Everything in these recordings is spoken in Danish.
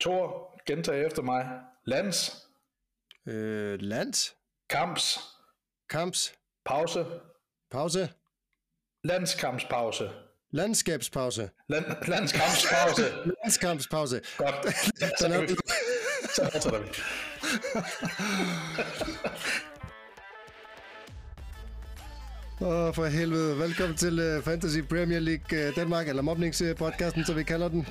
Tor, gentag efter mig. Lands, Øh, lands. kamps, Kamps. pause, Pause. landskampspause. Landskabspause. Land, landskampspause. Landskampspause. Godt. Så, Den er- kan vi, så fortsætter vi. Åh, for helvede. Velkommen til uh, Fantasy Premier League uh, Danmark, eller mobningspodcasten, som vi kalder den.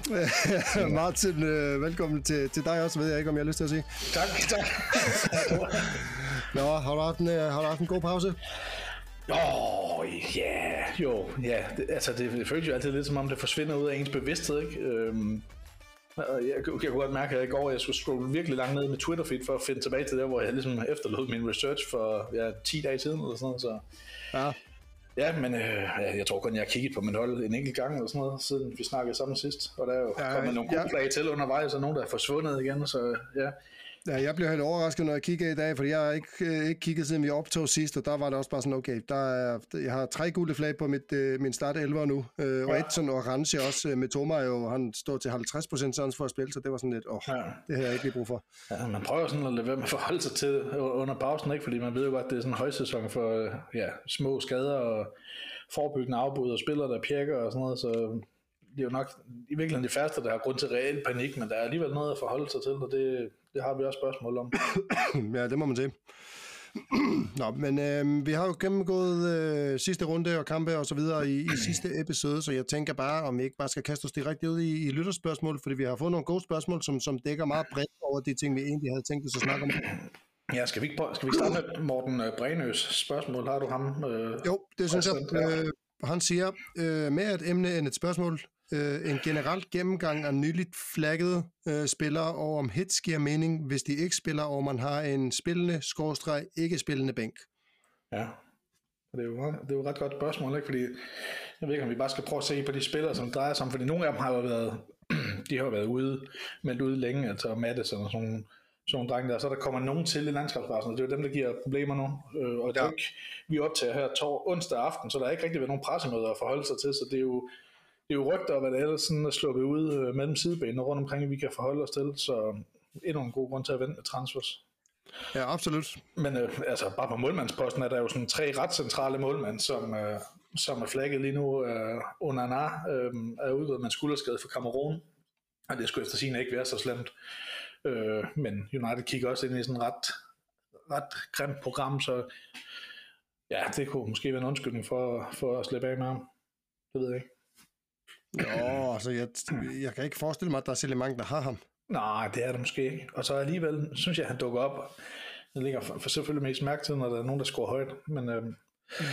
Martin, uh, velkommen til, til dig også, ved jeg ikke, om jeg har lyst til at sige. Tak, tak. Nå, har du haft en, uh, har du haft en god pause? Åh, oh, ja, jo, ja. Det, altså, det, det føles jo altid lidt som om, det forsvinder ud af ens bevidsthed, ikke? Øhm, jeg, jeg, kunne godt mærke, at i går, jeg skulle scrolle virkelig langt ned i mit Twitter-feed for at finde tilbage til der, hvor jeg ligesom efterlod min research for ja, 10 dage siden eller sådan noget, så... Ja. Ja, men øh, ja, jeg tror kun, jeg har kigget på min hold en enkelt gang eller sådan noget, siden vi snakkede sammen sidst. Og der er jo Ja, ja, kommet nogle ja. gode flag til undervejs, og nogen, der er forsvundet igen, så ja. Ja, jeg blev helt overrasket, når jeg kiggede i dag, fordi jeg har ikke, øh, ikke kigget, siden vi optog sidst, og der var det også bare sådan, okay, der er, jeg har tre gule flag på mit, øh, min start 11 nu, øh, og Ja. et sådan orange også øh, med Toma, jo, han står til 50% chance for at spille, så det var sådan lidt, åh, Ja. det har jeg ikke lige brug for. Ja, man prøver sådan at lade være med at forholde sig til under pausen, ikke? fordi man ved jo godt, det er sådan en højsæson for ja, små skader og forebyggende afbud og spillere, der pjekker og sådan noget, så det er jo nok i virkeligheden de færreste, der har grund til reel panik, men der er alligevel noget at forholde sig til, og det, det har vi også spørgsmål om. ja, det må man se. Nå, men øh, vi har jo gennemgået øh, sidste runde og kampe og så videre i, i sidste episode, så jeg tænker bare, om vi ikke bare skal kaste os direkte ud i, i lytterspørgsmål, fordi vi har fået nogle gode spørgsmål, som, som dækker meget bredt over de ting, vi egentlig havde tænkt os at snakke om. Ja, skal vi, ikke, skal vi starte med Morten øh, Brenøs spørgsmål? Har du ham? Øh, Jo, det synes jeg. Øh, han siger, øh, med et emne end et spørgsmål, øh, en generelt gennemgang af nyligt flaggede øh, spillere, og om hits giver mening, hvis de ikke spiller, og man har en spillende, skorstreg, ikke spillende bænk. Ja, det er, jo, ret- det er jo et ret godt spørgsmål, ikke? fordi jeg ved ikke, om vi bare skal prøve at se på de spillere, som drejer sig om, fordi nogle af dem har jo været, de har jo været ude, meldt ude længe, altså Madison og sådan nogle, sådan nogle drenge der, så der kommer nogen til i landskabspladsen, og det er jo dem, der giver problemer nu, øh, og det er jo Ja. ikke, vi optager her tor, onsdag aften, så der er ikke rigtig været nogen pressemøder at forholde sig til, så det er jo, det er jo rygter, og hvad det ellers sådan er sluppet ud øh, mellem sidebenene rundt omkring, vi kan forholde os til, så endnu en god grund til at vente med transfers. Ja, absolut. Men øh, altså, bare på målmandsposten er der jo sådan tre ret centrale målmænd, som, øh, som er flagget lige nu. Øh, Onana øh, er udgået med en skulderskade for Cameroon, og det skulle efter sin ikke være så slemt. Øh, men United kigger også ind i sådan et ret, ret grimt program, så ja, det kunne måske være en undskyldning for, for at slippe af med ham. Det ved jeg ikke. Nå, altså jeg, jeg kan ikke forestille mig, at der er særlig mange, der har ham. Nej, det er det måske ikke. Og så alligevel synes jeg, at han dukker op. Jeg ligger for, for selvfølgelig mest mærke til, når der er nogen, der scorer højt. Men øh,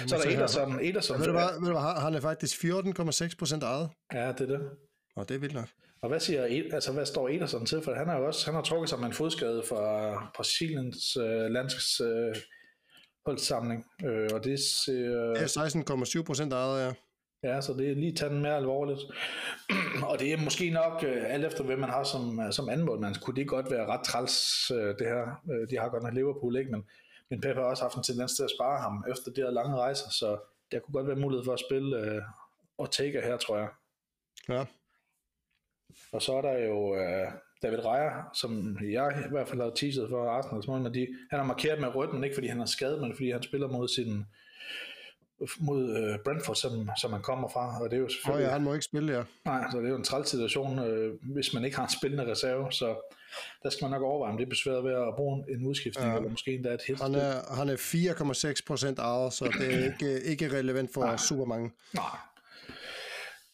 så er der. Ederson. Ederson Ved du hvad, ved du hvad han er faktisk 14,6 procent ejet. Ja, det er det. Og det er vildt nok. Og hvad siger Ed- altså hvad står Ederson til? For han har jo også han har trukket sig med en fodskade fra Brasiliens øh, lands øh, holdsamling. Øh, og det ser, Det er 16,7 procent ejet, ja. Ja, så det er lige taget den mere alvorligt. og det er måske nok, øh, alt efter hvem man har som, øh, som anden målmand, kunne det godt være ret træls, øh, det her. Øh, de har godt nok Liverpool, ikke? Men, men Pep har også haft en tendens til at spare ham efter de her lange rejser, så der kunne godt være mulighed for at spille øh, Ortega her, tror jeg. Ja, Og så er der jo øh, David Raya, som jeg i hvert fald har teaset for Arsenal, som men de, han har markeret med rødt, men ikke fordi han er skadet, men fordi han spiller mod sin mod øh, Brentford, som, som han kommer fra, og det er jo selvfølgelig, ja, han må ikke spille, ja. nej, så det er jo en træls situation, øh, hvis man ikke har en spillende reserve, så der skal man nok overveje, om det er besværet ved at bruge en udskiftning, ja. eller måske endda et hit. Han er, han er 4,6 procent ejet, så det er ikke, ikke relevant for super mange. Nej.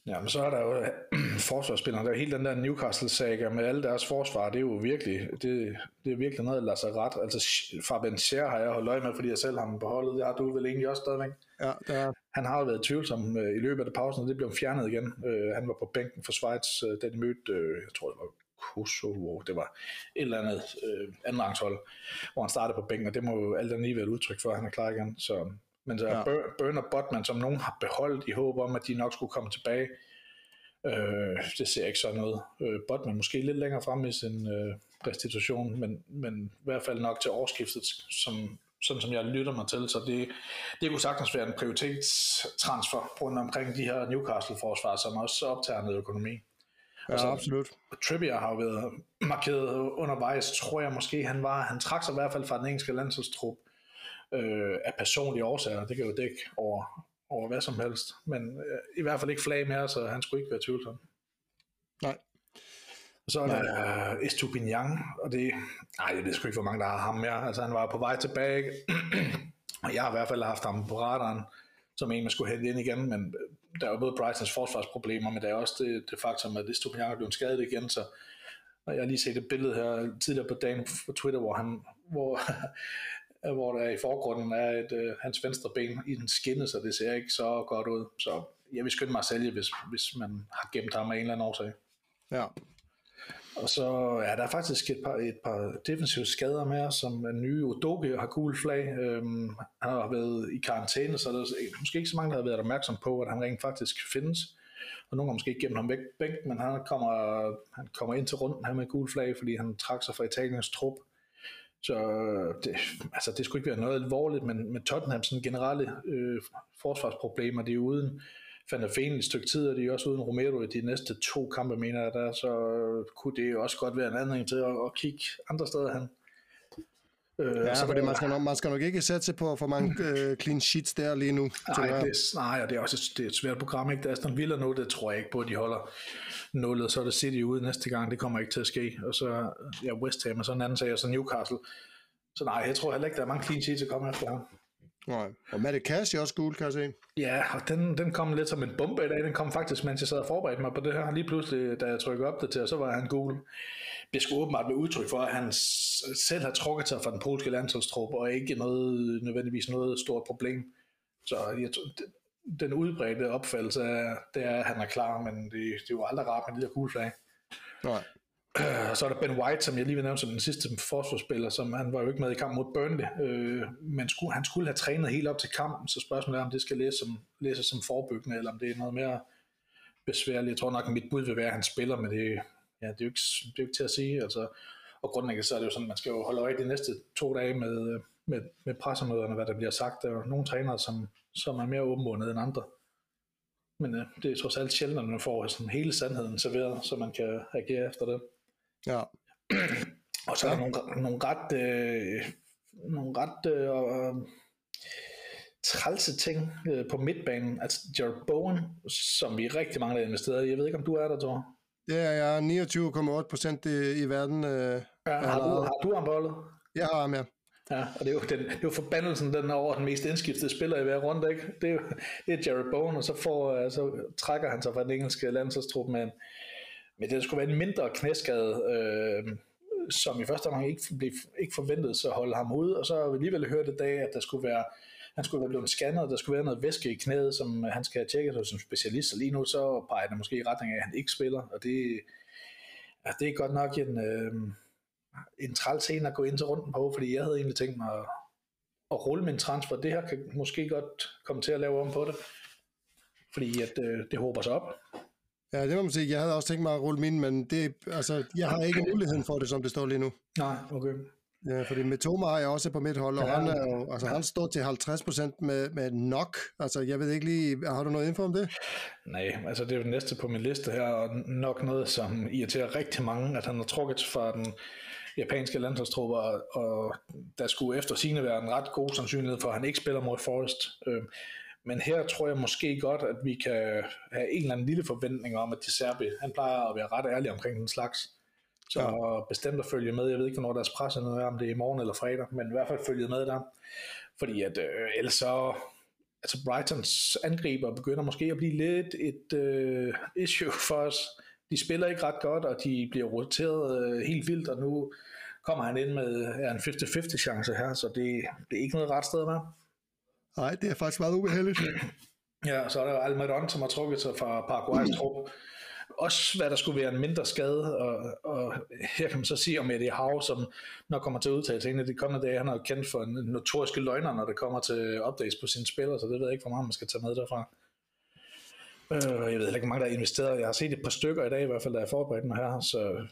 Ja, men så er der jo forsvarsspillerne. Der er hele den der Newcastle-saga med alle deres forsvar. Det er jo virkelig, det, det er virkelig noget, der lader sig ret. Altså Fabian Scher har jeg holdt øje med, fordi jeg selv har ham beholdet. Det har du vel egentlig også stadigvæk. Ja, det er, Han har jo været tvivlsom øh, i løbet af pausen, og det blev fjernet igen. Øh, han var på bænken for Schweiz, øh, da de mødte, øh, jeg tror det var Kosovo, det var et eller andet øh, andenrangshold, hvor han startede på bænken, og det må jo alt andet lige være et udtryk for, at han er klar igen. Så, men så Ja. Burn og Botman, som nogen har beholdt i håb om, at de nok skulle komme tilbage, øh, det ser ikke sådan noget. Øh, Botman måske lidt længere frem i sin øh, restitution, men, men i hvert fald nok til årsskiftet, som, sådan som jeg lytter mig til, så det, det kunne sagtens være en prioritetstransfer rundt omkring de her Newcastle-forsvar, som også optager noget økonomi. Ja, så, absolut. Trippier har jo været markeret undervejs, tror jeg måske han var. Han trak sig i hvert fald fra den engelske landsholdstrup øh, af personlige årsager. Det kan jo dække over, over hvad som helst. Men øh, i hvert fald ikke flag mere, så han skulle ikke være tvivlsom. Nej. Og så er der uh, Estupinian, og det, nej, jeg ved sgu ikke, hvor mange der har ham mere. Altså, han var på vej tilbage, og jeg har i hvert fald haft ham på radaren, som en, man skulle hente ind igen, men der er jo både Brightons forsvarsproblemer, men der er også det, det faktum, at Estupinian er blevet skadet igen, så og jeg har lige set et billede her tidligere på dagen på Twitter, hvor han, hvor, hvor der i forgrunden er et, uh, hans venstre ben i den skinne, så det ser ikke så godt ud. Så jeg vil skynde mig at sælge, hvis, hvis man har gemt ham af en eller anden årsag. Ja, og så ja, der er faktisk et par, et par defensive skader med, som en nye Udoge har gul flag. Øhm, han har været i karantæne, så der er måske ikke så mange, der har været opmærksom på, at han rent faktisk findes. Og nogle har måske ikke gemt ham væk, væk men han kommer, han kommer ind til runden her med gul flag, fordi han trak sig fra Italiens trup. Så øh, det, altså det skulle ikke være noget alvorligt, men med Tottenham sådan generelle øh, forsvarsproblemer, det er uden Van der Feen et stykke tid, og de er også uden Romero i de næste to kampe, mener jeg der, så øh, kunne det jo også godt være en anledning til at, at kigge andre steder hen. Øh, ja, så det, man, skal nok, man skal nok ikke sætte sig på for mange øh, clean sheets der lige nu. Nej, det, nej, og det er også et, det er et svært program. Ikke? Det er Aston Villa nu, det tror jeg ikke på, at de holder nullet. Så er det City ude næste gang, det kommer ikke til at ske. Og så ja, West Ham, og så en anden sag, og så Newcastle. Så nej, jeg tror heller ikke, der er mange clean sheets at komme efter ham. Nej, og Matte Cash er også gul, kan jeg se. Ja, og den, den kom lidt som en bombe i dag. Den kom faktisk, mens jeg sad og forberedte mig på det her. Lige pludselig, da jeg trykkede op det til, så var han gul. Det skulle åbenbart være udtryk for, at han selv har trukket sig fra den polske landsholdstrup, og ikke noget, nødvendigvis noget stort problem. Så jeg, den udbredte opfattelse er, det er, at han er klar, men det, det er jo aldrig rart med de der gule flag. Nej. Øh, så er der Ben White, som jeg lige vil nævne som den sidste forsvarsspiller, som han var jo ikke med i kamp mod Burnley, øh, men skulle, han skulle have trænet helt op til kampen, så spørgsmålet er, om det skal læses som, læses som forebyggende, eller om det er noget mere besværligt. Jeg tror nok, at mit bud vil være, at han spiller, men det, ja, det, er, jo ikke, det er jo ikke til at sige. Altså, og grundlæggende så er det jo sådan, at man skal jo holde øje de næste to dage med, med, med pressemøderne, hvad der bliver sagt. Der er jo nogle trænere, som, som er mere åbenbundet end andre. Men øh, det er trods alt sjældent, at man får sådan hele sandheden serveret, så man kan agere efter det. Ja. og så er der nogle, nogle ret, øh, nogle ret øh, trælse ting øh, på midtbanen. Altså Jared Bowen, som vi rigtig mange der investeret i. Jeg ved ikke, om du er der, Thor? Det er jeg. 29,8 procent i, i verden. Øh, ja, har, du, har du ham bollet? Jeg har ham, ja. Ja, og det er jo, den, det er jo forbandelsen, den er over den mest indskiftede spiller i hver runde, ikke? Det er jo det er Jared Bowen, og så, får, så trækker han sig fra den engelske landsholdstrup med en, men det skulle være en mindre knæskade, øh, som i første omgang ikke, blev, ikke forventet så holde ham ude, og så alligevel hørt i dag, at der skulle være, han skulle være blevet scannet, der skulle være noget væske i knæet, som han skal tjekke hos en specialist, og lige nu så peger det måske i retning af, at han ikke spiller, og det, ja, det er godt nok en, øh, en træls scene at gå ind til runden på, fordi jeg havde egentlig tænkt mig at, at rulle min transfer. Det her kan måske godt komme til at lave om på det, fordi at, øh, det håber sig op. Ja, det må man sige. Jeg havde også tænkt mig at rulle min, men det, altså, jeg har ikke muligheden for det, som det står lige nu. Nej, okay. Ja, fordi med Toma har jeg også på mit hold, og ja, han, er jo, altså, han står til 50% med, med nok. Altså, jeg ved ikke lige, har du noget info om det? Nej, altså det er det næste på min liste her, og nok noget, som irriterer rigtig mange, at han har trukket fra den japanske landsholdstrupper, og der skulle efter sine være en ret god sandsynlighed for, at han ikke spiller mod Forest. Øh, men her tror jeg måske godt, at vi kan have en eller anden lille forventning om, at de Serbi, han plejer at være ret ærlig omkring den slags. Så ja. bestemt at følge med. Jeg ved ikke, hvornår deres presse er, om det er i morgen eller fredag, men i hvert fald følge med der. Fordi at øh, ellers så, altså Brightons angriber begynder måske at blive lidt et øh, issue for os. De spiller ikke ret godt, og de bliver roteret øh, helt vildt, og nu kommer han ind med ja, en 50-50 chance her, så det, det er ikke noget ret sted at være. Nej, det er faktisk meget ubehageligt. Ja, så er der Almiron, som har trukket sig fra Paraguay's trup. Også hvad der skulle være en mindre skade, og, og her kan man så sige om Eddie Howe, som når kommer til at udtale sig en af de kommende dage, han er kendt for en notoriske løgner, når det kommer til updates på sine spillere, så det ved jeg ikke, hvor meget man skal tage med derfra. Øh, jeg ved ikke, hvor mange der er investeret. Jeg har set et par stykker i dag, i hvert fald, da jeg forberedte mig her, så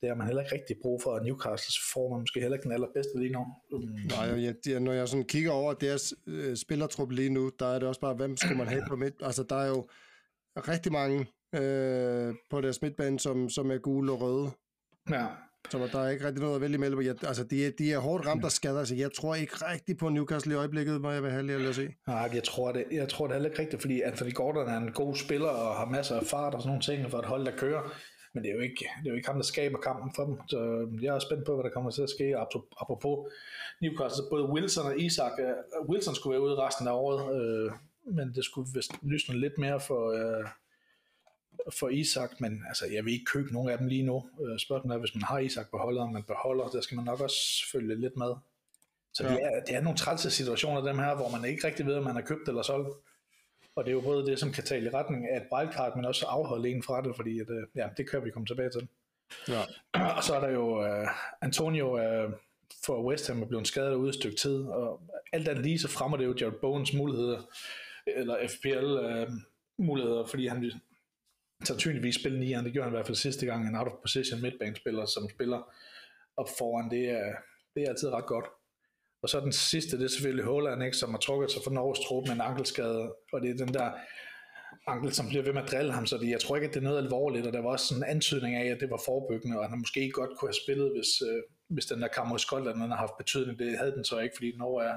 det har man heller ikke rigtig brug for, og Newcastle får man måske heller ikke den allerbedste lige nu. Mm. Nej, jeg, jeg, når jeg sådan kigger over deres øh, spillertrup lige nu, der er det også bare, hvem skulle man have på midt? Altså, der er jo rigtig mange øh, på deres midtbane, som, som er gule og røde. Ja. Så der er ikke rigtig noget at vælge imellem. Jeg, altså, de, er, de er hårdt ramt af skader, så jeg tror ikke rigtig på Newcastle i øjeblikket, må jeg være heldig at se. Nej, jeg tror, det, jeg tror det heller ikke rigtigt, fordi Anthony Gordon er en god spiller og har masser af fart og sådan nogle ting for et hold, der kører. Men det er jo ikke, det er jo ikke ham, der skaber kampen for dem. Så jeg er spændt på, hvad der kommer til at ske. Apropos Newcastle, både Wilson og Isak. Uh, Wilson skulle være ude resten af året, uh, men det skulle vist lysne lidt mere for, uh, for Isak, men altså, jeg vil ikke købe nogen af dem lige nu. Uh, spørgsmålet er, hvis man har Isak på holdet, og man beholder, der skal man nok også følge lidt med. Så ja. det, er, det er nogle trælse situationer, dem her, hvor man ikke rigtig ved, om man har købt eller solgt. Og det er jo både det, som kan tale i retning af et wildcard, men også afholde en fra det, fordi at, ja, det kan vi komme tilbage til. Ja. Og så er der jo uh, Antonio uh, for West Ham er blevet skadet ude et stykke tid, og alt andet lige så fremmer det jo Jared Bowens muligheder, eller FPL uh, muligheder, fordi han sandsynligvis spille nieren, det gjorde han i hvert fald sidste gang, en out of position midtbanespiller, som spiller op foran, det er, det er altid ret godt. Og så den sidste, det er selvfølgelig Holland, ikke, som har trukket sig for Norges trup med en ankelskade, og det er den der ankel, som bliver ved med at drille ham, så det, jeg tror ikke, at det er noget alvorligt, og der var også sådan en antydning af, at det var forebyggende, og han måske godt kunne have spillet, hvis, øh, hvis den der kamp mod Skotland har haft betydning. Det havde den så ikke, fordi Norge er,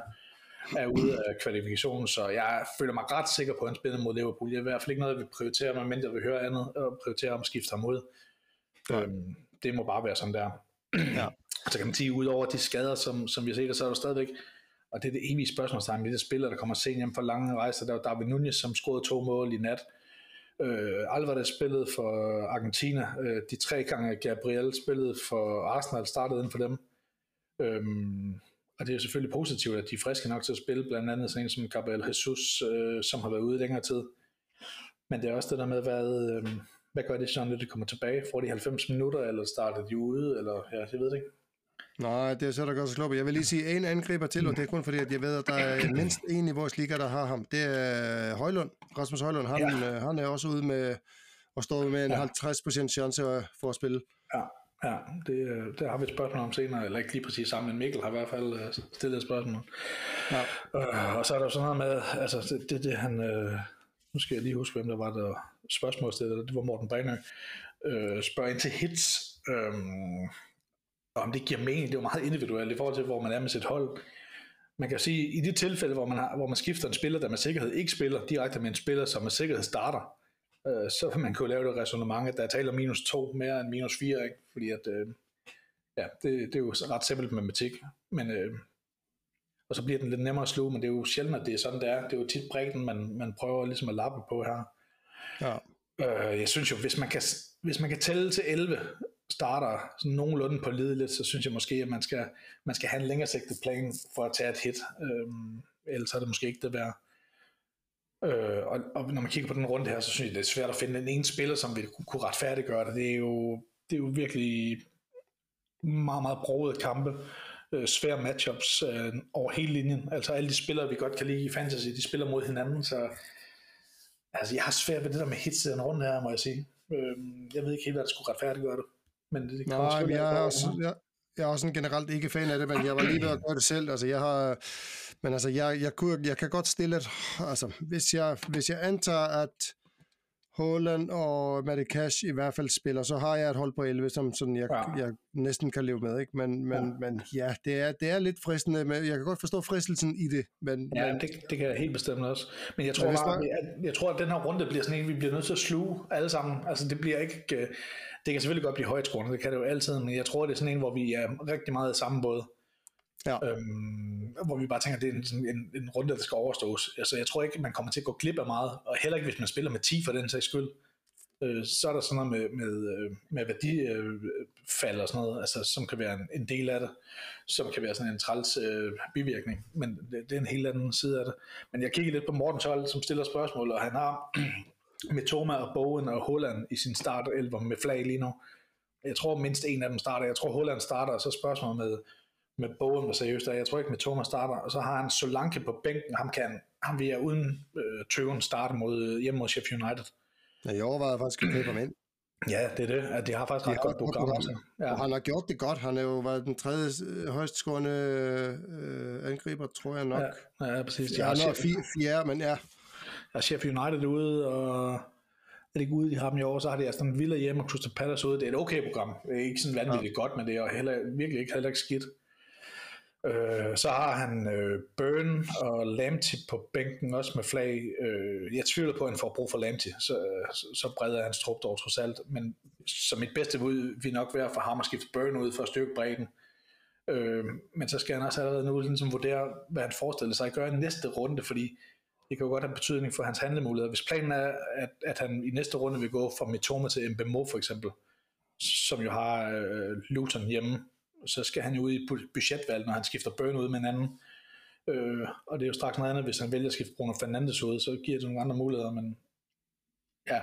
er ude af kvalifikationen, så jeg føler mig ret sikker på, at han spiller mod Liverpool. Jeg er i hvert fald ikke noget, jeg vil prioritere, men mindre jeg vil høre andet, og prioritere om at skifte ham ud. Ja. Øhm, det må bare være sådan der. Ja. Så kan man sige, ud over de skader, som, som vi har set, så er der stadigvæk, og det er det evige spørgsmålstegn med de spillere, der kommer sent hjem for lange rejser. Der var David Nunez, som scorede to mål i nat. Øh, Alvarez spillede for Argentina. Øh, de tre gange Gabriel spillede for Arsenal, startede inden for dem. Øhm, og det er selvfølgelig positivt, at de er friske nok til at spille, blandt andet sådan en som Gabriel Jesus, øh, som har været ude længere tid. Men det er også det der med, hvad, øh, hvad gør det sådan, når de kommer tilbage? Får de 90 minutter, eller starter de ude, eller ja, jeg ved det ikke. Nej, det er så der godt så Jeg vil lige sige en angriber til, og det er kun fordi, at jeg ved, at der er mindst en i vores liga, der har ham. Det er Højlund, Rasmus Højlund. Han, ja. øh, han er også ude med og står med en ja. 50% chance for at spille. Ja, Ja, det, øh, det har vi et spørgsmål om senere, eller ikke lige præcis sammen, men Mikkel har i hvert fald uh, stillet et spørgsmål. Ja. Uh, og så er der jo sådan noget med, altså det, det, det han, uh, nu skal jeg lige huske, hvem der var der spørgsmålstillet, det var Morten Brænø, uh, spørger ind til hits, um, om det giver mening, det er jo meget individuelt i forhold til, hvor man er med sit hold. Man kan sige, i de tilfælde, hvor man, har, hvor man skifter en spiller, der med sikkerhed ikke spiller direkte med en spiller, som med sikkerhed starter, øh, så vil man kunne lave det resonemang, at der taler minus 2 mere end minus 4, ikke? fordi at, øh, ja, det, det er jo ret simpelt matematik, men øh, og så bliver den lidt nemmere at sluge, men det er jo sjældent, at det er sådan, det er. Det er jo tit brækken, man, man prøver ligesom at lappe på her. Ja. Øh, jeg synes jo, hvis man, kan, hvis man kan tælle til 11 starter sådan nogenlunde på lidt, så synes jeg måske, at man skal, man skal have en længere sigtet plan for at tage et hit. Øh, ellers er det måske ikke det værd. Øh, og, og når man kigger på den runde her, så synes jeg, det er svært at finde den ene spiller, som vil kunne retfærdiggøre det. Det er jo, det er jo virkelig meget, meget broede kampe. Øh, svære matchups øh, over hele linjen. Altså alle de spillere, vi godt kan lide i fantasy, de spiller mod hinanden, så altså, jeg har svært ved det der med hits i den runde her, må jeg sige. Øh, jeg ved ikke helt, hvad der skulle retfærdiggøre det. Men det, det Nej, men jeg er, også, jeg, jeg er også sådan generelt ikke fan af det, men jeg var lige ved at gøre det selv. Altså, jeg har, men altså, jeg, jeg, kunne, jeg kan godt stille et, altså, hvis jeg, hvis jeg antager, at Holland og Matty Cash i hvert fald spiller, så har jeg et hold på 11, som sådan jeg, ja. jeg næsten kan leve med, ikke? Men, men, ja. men ja, det er, det er lidt fristende, men jeg kan godt forstå fristelsen i det. Men, ja, men, det, det kan jeg helt bestemt også. Men jeg tror, men bare, jeg, jeg tror, at den her runde bliver sådan en, vi bliver nødt til at sluge alle sammen. Altså, det bliver ikke... Øh, det kan selvfølgelig godt blive højt skruende, det kan det jo altid, men jeg tror, det er sådan en, hvor vi er rigtig meget i samme båd. Ja. Øhm, hvor vi bare tænker, at det er en, sådan en, en runde, der skal overstås. Altså, jeg tror ikke, man kommer til at gå glip af meget, og heller ikke, hvis man spiller med 10 for den sags skyld. Øh, så er der sådan noget med, med, øh, med værdifald øh, og sådan noget, altså, som kan være en, en del af det, som kan være sådan en træls øh, bivirkning, men det, det er en helt anden side af det. Men jeg kigger lidt på Morten Told, som stiller spørgsmål, og han har med Toma og Bowen og Holland i sin start 11 med flag lige nu. Jeg tror mindst en af dem starter. Jeg tror Holland starter, og så spørgsmålet med, med Bowen var seriøst. Jeg tror ikke med Thomas starter. Og så har han Solanke på bænken. Ham kan ham vil jeg uden øh, tøven starte mod, hjemme mod Sheffield United. Ja, jeg overvejede faktisk at købe ham ind. Ja, det er det. At de har faktisk ret godt program. Altså. Ja. Og han har gjort det godt. Han er jo været den tredje øh, højst scorende øh, angriber, tror jeg nok. Ja, ja præcis. Han er fire, fire, men ja. Der er Sheffield United ude, og det ikke ude i ham i år, så har de altså en Villa hjemme og Crystal Palace ude. Det er et okay program. Det er ikke sådan vanvittigt ja. godt, men det er heller, virkelig ikke, heller ikke skidt. Øh, så har han øh, Burn og Lamti på bænken, også med flag. Øh, jeg tvivler på, at han får brug for Lamti, så, så, så breder hans trup dog trods alt. Men som mit bedste bud vil nok være for ham at skifte Burn ud for at styrke bredden. Øh, men så skal han også allerede nu ligesom vurdere, hvad han forestiller sig at gøre i næste runde, fordi det kan jo godt have betydning for hans handlemuligheder. Hvis planen er, at, at han i næste runde vil gå fra Mitoma til Mbemo for eksempel, som jo har øh, Luton hjemme, så skal han jo ud i budgetvalg, når han skifter Burn ud med en anden. Øh, og det er jo straks noget andet, hvis han vælger at skifte Bruno Fernandes ud, så giver det nogle andre muligheder, men ja,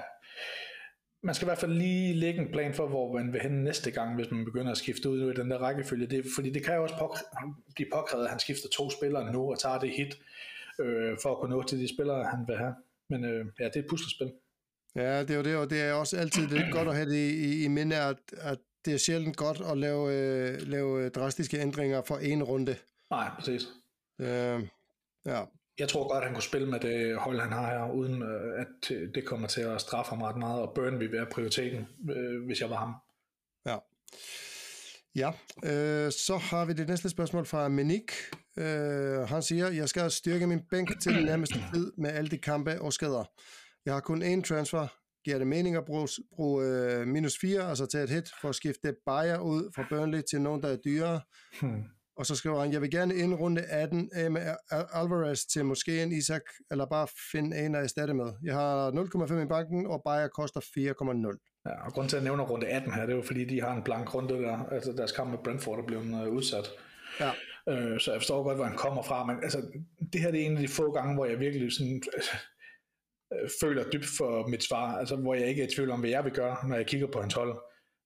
man skal i hvert fald lige lægge en plan for, hvor man vil hen næste gang, hvis man begynder at skifte ud i den der rækkefølge. Det, fordi det kan jo også påk- blive påkrævet, at han skifter to spillere nu og tager det hit, øh, for at kunne nå til de spillere, han vil have. Men øh, ja, det er et puslespil. Ja, det er jo det, og det er også altid lidt godt at have det i, i minde, at, at det er sjældent godt at lave, øh, lave drastiske ændringer for en runde. Nej, præcis. Øh, ja. Jeg tror godt, at han kunne spille med det hold, han har her, uden øh, at det kommer til at straffe ham ret meget, og Burn vil være prioriteten, øh, hvis jeg var ham. Ja. Ja, øh, så har vi det næste spørgsmål fra Menik. Øh, han siger, jeg skal styrke min bænk til den nærmeste tid med alle de kampe og skader. Jeg har kun én transfer. Giver det mening at bruge, bruge øh, minus 4, altså tage et hit, for at skifte Bayer ud fra Burnley til nogen, der er dyrere? Hmm. Og så skriver han, jeg vil gerne ind runde 18 af med Alvarez til måske en Isak, eller bare finde en at erstatte med. Jeg har 0,5 i banken, og Bayer koster 4,0. Ja, og grund til at nævne runde 18 her, det er jo fordi, de har en blank runde der, altså deres kamp med Brentford er blevet uh, udsat. Ja. Øh, så jeg forstår godt, hvor han kommer fra, men altså, det her det er en af de få gange, hvor jeg virkelig sådan, øh, føler dybt for mit svar, altså hvor jeg ikke er i tvivl om, hvad jeg vil gøre, når jeg kigger på hans hold.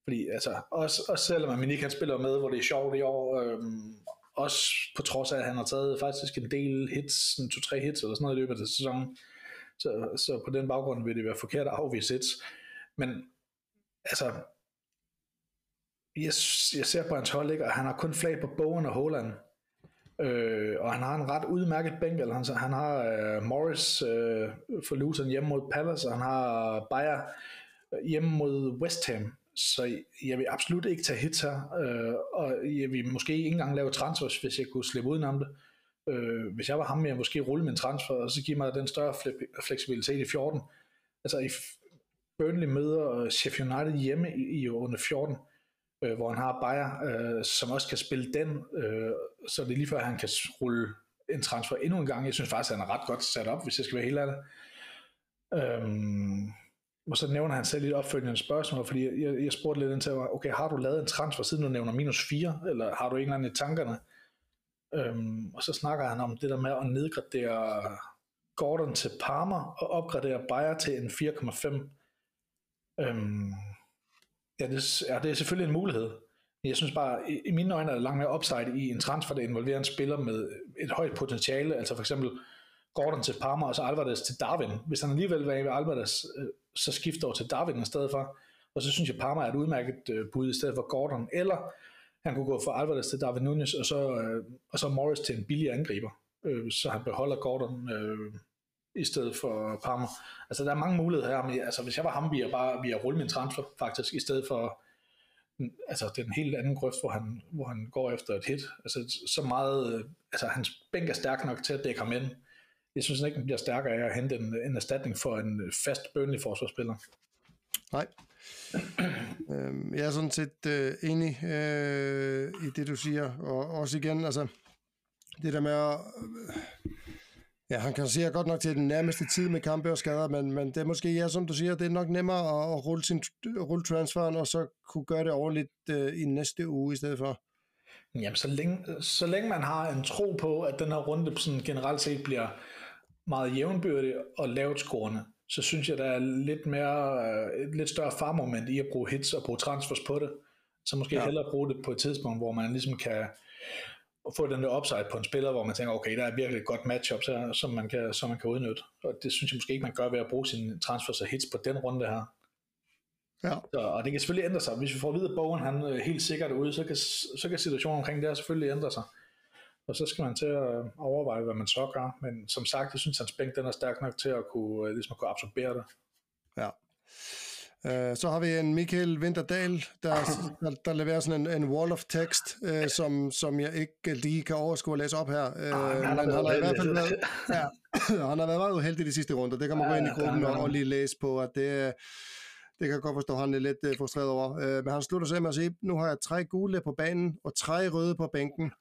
Fordi altså, også, også selvom Minik han spiller med, hvor det er sjovt i år, øhm, også på trods af, at han har taget faktisk en del hits, en to-tre hits eller sådan noget i løbet af sæsonen, så, så på den baggrund vil det være forkert at afvise hits. Men altså, jeg, jeg ser på hans hold, ikke, og han har kun flag på Bowen og Holland. Øh, og han har en ret udmærket bænk, eller han, han har øh, Morris øh, for Luton hjemme mod Palace, og han har Bayer øh, hjemme mod West Ham. Så jeg vil absolut ikke tage hits her, øh, og jeg vil måske ikke engang lave transfers, hvis jeg kunne slippe udenom det. Øh, hvis jeg var ham, ville jeg måske rulle min transfer, og så give mig den større fleksibilitet i 14. Altså i Burnley møder øh, Sheffield United hjemme i, i under 14, øh, Øh, hvor han har Bayer, øh, som også kan spille den, øh, så det er lige før, han kan rulle en transfer endnu en gang. Jeg synes faktisk, at han er ret godt sat op, hvis jeg skal være helt ærlig. Øhm, og så nævner han selv lidt opfølgende spørgsmål, fordi jeg, jeg spurgte lidt ind til, okay, har du lavet en transfer, siden du nævner minus 4, eller har du en eller anden i tankerne? Øhm, og så snakker han om det der med at nedgradere Gordon til Parma, og opgradere Bayer til en 4,5. Øhm, ja, det, ja, det er selvfølgelig en mulighed. Men jeg synes bare, i, i mine øjne er der langt mere upside i en transfer, der involverer en spiller med et højt potentiale, altså for eksempel Gordon til Parma, og så Alvarez til Darwin. Hvis han alligevel vil være ved Alvarez, øh, så skifter over til Darwin i stedet for. Og så synes jeg, Parma er et udmærket øh, bud i stedet for Gordon. Eller han kunne gå fra Alvarez til Darwin Nunes, og så, øh, og så Morris til en billig angriber. Så han beholder Gordon i stedet for Parma. Altså, der er mange muligheder her, men altså, hvis jeg var ham, ville jeg bare ville jeg rulle min transfer, faktisk, i stedet for mm, altså, den helt anden grøft, hvor han, hvor han går efter et hit. Altså, så meget, øh, altså, hans bænk er stærk nok til at dække ham ind. Jeg synes ikke, den bliver stærkere af at hente en, en erstatning for en øh, fast bønlig forsvarsspiller. Nej. øhm, jeg er sådan set øh, enig øh, i det, du siger, og også igen, altså, det der med at, øh, Ja, han kan sige godt nok til den nærmeste tid med kampe og skader, men, men det er måske, ja, som du siger, det er nok nemmere at, at rulle, sin, rulle transferen, og så kunne gøre det ordentligt uh, i næste uge i stedet for. Jamen, så længe, så længe man har en tro på, at den her runde sådan generelt set bliver meget jævnbyrdig og lavt scorende, så synes jeg, der er lidt mere, øh, et lidt større farmoment i at bruge hits og bruge transfers på det. Så måske ja. hellere bruge det på et tidspunkt, hvor man ligesom kan at få den der upside på en spiller, hvor man tænker, okay, der er virkelig et godt matchup, så, som, man kan, som man kan udnytte. Og det synes jeg måske ikke, man gør ved at bruge sine transfers og hits på den runde her. Ja. Så, og det kan selvfølgelig ændre sig. Hvis vi får at vide, at Bowen han er helt sikkert ude, så kan, så kan situationen omkring det her selvfølgelig ændre sig. Og så skal man til at overveje, hvad man så gør. Men som sagt, jeg synes, at hans bænk den er stærk nok til at kunne, ligesom at kunne absorbere det. Ja. Uh, så har vi en Michael Winterdal, der, der, der leverer sådan en, en wall of text, uh, som, som jeg ikke lige kan overskue at læse op her. Uh, Ah, men han har i hvert fald været ja, han har været meget uheldig de sidste runder. Det kan man gå ind i gruppen og, og lige læse på, at det, det kan jeg godt forstå, han er lidt uh, frustreret over. Uh, men han slutter sig med at sige, nu har jeg tre gule på banen og tre røde på bænken.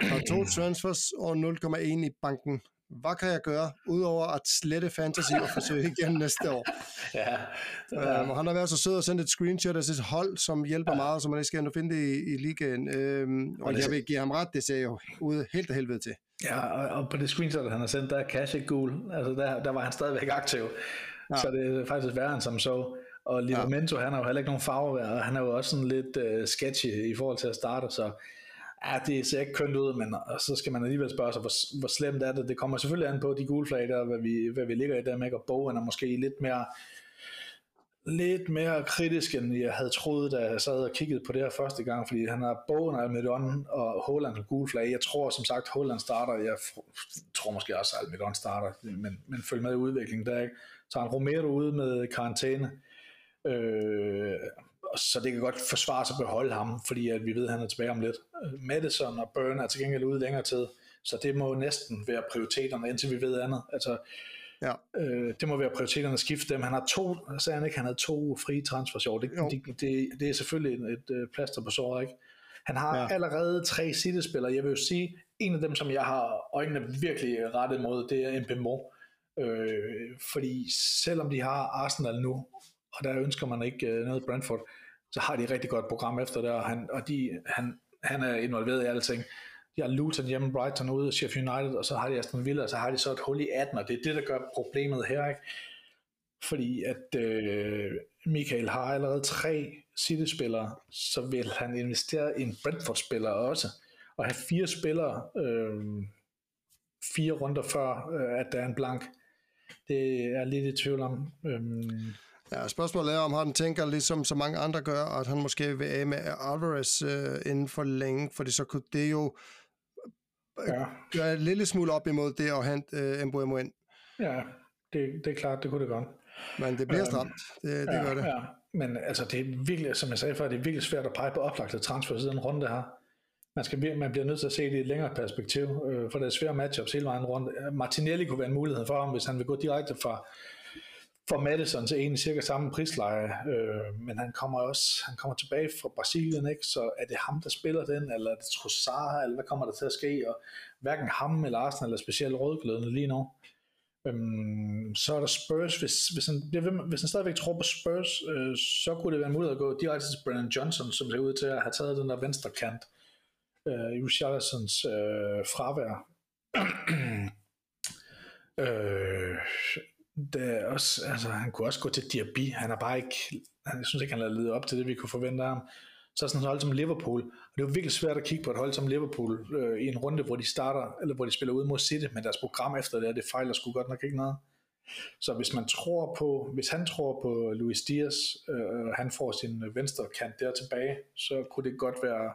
Har to transfers og 0,1 i banken. Hvad kan jeg gøre, udover at slette fantasy og forsøge igen næste år? Ja, Ja. Um, han har været så sød og sendt et screenshot af sit hold, som hjælper ja. meget, så man ikke skal finde det i, i ligaen. Øhm, og, Og det- jeg vil give ham ret, det ser jo ud helt af helvede til. Ja, og, og på det screenshot, han har sendt, der er Cash ikke gul. Altså, der, der var han stadigvæk aktiv. Ja. Ja. Så det er faktisk værre end som så. Og Livramento, ja. han har jo heller ikke nogen farve, og han er jo også sådan lidt uh, sketchy i forhold til at starte, så ja, det ser ikke kønt ud, men så skal man alligevel spørge sig, hvor, hvor slemt er det? Det kommer selvfølgelig an på de gule flag der, hvad vi, hvad vi ligger i dem, ikke? og bogen er måske lidt mere lidt mere kritisk, end jeg havde troet, da jeg sad og kiggede på det her første gang, fordi han har Bowen, Almedon og Holland og gule flag. Jeg tror som sagt, Holland starter. Jeg f- tror måske også, at Almedon starter, men, men følg med i udviklingen der, ikke? Så har han Romero ude med karantæne. Øh, så det kan godt forsvare sig at beholde ham, fordi at vi ved, at han er tilbage om lidt. Madison og Burn er til gengæld ude længere tid, så det må næsten være prioriteterne, indtil vi ved andet. Altså, Ja. øh, det må være prioriteterne at skifte dem. Han har to, sagde han ikke, han havde to frie transfers i år. Det, det, det, det er selvfølgelig et, et øh, plaster på såret, ikke? Han har Ja. allerede tre City-spillere. Jeg vil jo sige, en af dem, som jeg har øjnene virkelig rettet mod, det er Mbemo. Øh, fordi selvom de har Arsenal nu, og der ønsker man ikke øh, noget Brentford, så har de et rigtig godt program efter det, og han, og de, han, han er involveret i alting. De har Luton hjemme, Brighton ude, Sheffield United, og så har de Aston Villa, og så har de så et hul i 18, og det er det, der gør problemet her, ikke? Fordi at øh, Michael har allerede tre City-spillere, så vil han investere i en Brentford-spiller også, og have fire spillere øh, fire runder før, øh, at der er en blank. Det er jeg lidt i tvivl om. Øhm, Ja, spørgsmålet er, om han tænker, ligesom så mange andre gør, at han måske vil af med Alvarez øh, inden for længe, fordi så kunne det jo ja, gøre en lille smule op imod det at hente øh, Mbuemo ind. ja det, det er klart, det kunne det godt. Men det bliver Øhm, stramt, det, det ja, gør det. Ja. Men altså, det er virkelig, som jeg sagde før, det er virkelig svært at pege på oplagte transfer siden runde her. Man, skal, man bliver nødt til at se det i et længere perspektiv, øh, for det er svære matchups hele vejen rundt. Øh, Martinelli kunne være en mulighed for ham, hvis han vil gå direkte fra, for Madison til egentlig cirka samme prisleje, øh, men han kommer også han kommer tilbage fra Brasilien, ikke? så er det ham, der spiller den, eller er det Trossard, eller hvad kommer der til at ske, og hverken ham eller Arsenal er specielt rødglødende lige nu. Øhm, så er der Spurs, hvis, hvis, han, bliver ved hvis han stadigvæk tror på Spurs, øh, så kunne det være muligt at gå direkte til Brennan Johnson, som ser ud til at have taget den der venstre kant øh, i Richarlisons øh, fravær. øh, det er også, altså, han kunne også gå til Diaby, han er bare ikke, han, jeg synes ikke, han har levet op til det, vi kunne forvente af ham. Så sådan et hold som Liverpool, og det er jo virkelig svært at kigge på et hold som Liverpool øh, i en runde, hvor de starter, eller hvor de spiller ud mod City, men deres program efter det, det fejler sgu godt nok ikke noget. Så hvis man tror på, hvis han tror på Luis Diaz, øh, og han får sin venstre kant der tilbage, så kunne det godt være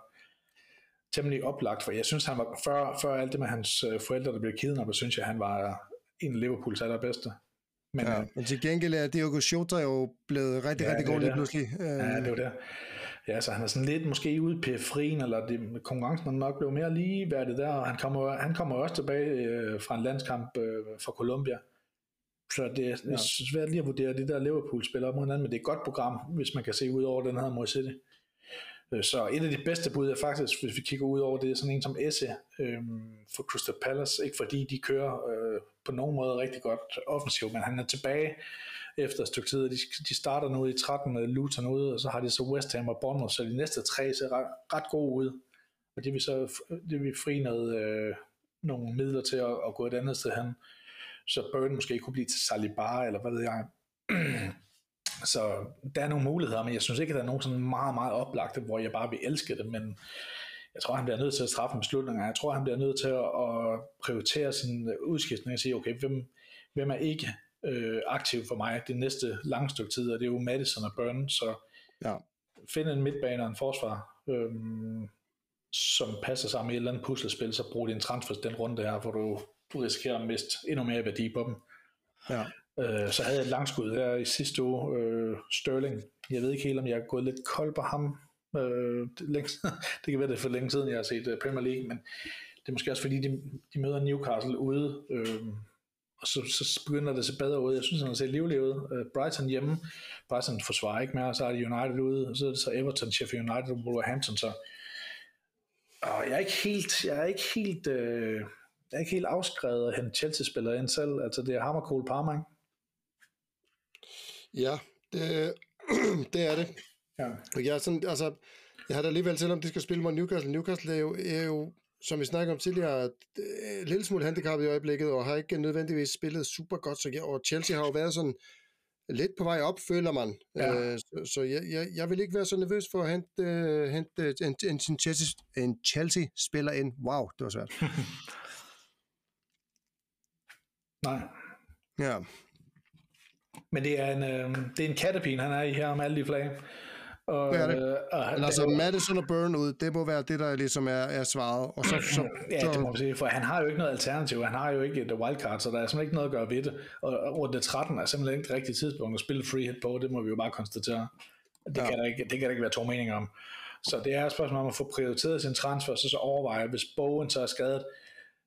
temmelig oplagt, for jeg synes, han var, før, før alt det med hans øh, forældre, der blev kidnappet, synes jeg, han var en af Liverpools allerbedste. Men Ja, ja. men til gengæld er Diogo Jota jo blevet rigtig, Ja, rigtig det er god lige det. pludselig. Øh, Ja, det var det. Ja, så han er sådan lidt måske ude i periferien, eller det, konkurrencen er nok blevet mere ligeværdig der, og han kommer, han kommer også tilbage øh, fra en landskamp øh, fra Colombia. Så det er, det er svært lige at vurdere de der Liverpool-spillere op mod hinanden, men det er et godt program, hvis man kan se ud over den her mod City. Øh, så et af de bedste bud er faktisk, hvis vi kigger ud over det, er sådan en som Esse øh, for Crystal Palace. Ikke fordi de kører øh, på nogen måde rigtig godt offensivt, men han er tilbage efter et stykke tid. De, de starter nu i 13 med Luton ude, og så har de så West Ham og Bournemouth, så de næste tre ser ret, ret gode ud. Og det vil så det vil fri noget, øh, nogle midler til at, at gå et andet sted hen. Så Burn måske kunne blive til Saliba, eller hvad ved jeg. så der er nogle muligheder, men jeg synes ikke, at der er nogen sådan meget, meget oplagte, hvor jeg bare vil elske det, men jeg tror, han bliver nødt til at træffe en beslutning. Jeg tror, han bliver nødt til at, prioritere sin udskiftning og sige, okay, hvem, hvem er ikke øh, aktiv for mig det næste lange stykke tid, og det er jo Madison og Burn, så Ja. find en midtbane og en forsvar, øhm, som passer sammen med et eller andet puslespil, så brug din transfer den runde her, hvor du, du risikerer at miste endnu mere værdi på dem. Ja. Øh, så havde jeg et langskud der i sidste uge, øh, Sterling. Jeg ved ikke helt, om jeg er gået lidt kold på ham. Øh, det, længst, det kan være, det er for længe siden, jeg har set øh, Premier League, men det er måske også fordi, de, de møder Newcastle ude, øh, og så, så begynder det at se bedre ud. Jeg synes, han ser livlig ud. Øh, Brighton hjemme, Brighton forsvarer ikke mere, så er det United ude, og så er det så Everton, Sheffield United og Wolverhampton, så og jeg er ikke helt, jeg er ikke helt, øh, jeg er ikke helt afskrevet at hente Chelsea-spillere ind selv. Altså det er ham og Cole Palmer, ikke? Ja, det, det er det. Ja. Og jeg, er sådan, altså, jeg har da alligevel, selvom de skal spille mod Newcastle, Newcastle er jo, er jo som vi snakker om tidligere, en lille smule handicappet i øjeblikket, og har ikke nødvendigvis spillet super godt, så jeg, og Chelsea har jo været sådan lidt på vej op, føler man. Ja. Øh, så så jeg, jeg, jeg vil ikke være så nervøs for at hente, uh, hente en, en, en, Chelsea, en Chelsea-spiller ind. Wow, det var svært. Nej. Ja, Men det er en, øh, det er en kattepine, han er i her med alle de flag. Og, Det er det. Øh, og, men altså Madison og Burn ud, det må være det, der ligesom er, er svaret. Og så, så, Ja, det må man sige, for han har jo ikke noget alternativ. Han har jo ikke et wildcard, så der er simpelthen ikke noget at gøre ved det. Og, runde 13 er simpelthen ikke det rigtige tidspunkt at spille free hit på, det må vi jo bare konstatere. Det, ja. kan, der ikke, det kan der ikke være to meninger om. Så det er et spørgsmål om at få prioriteret sin transfer, så så overveje, hvis Bowen så er skadet,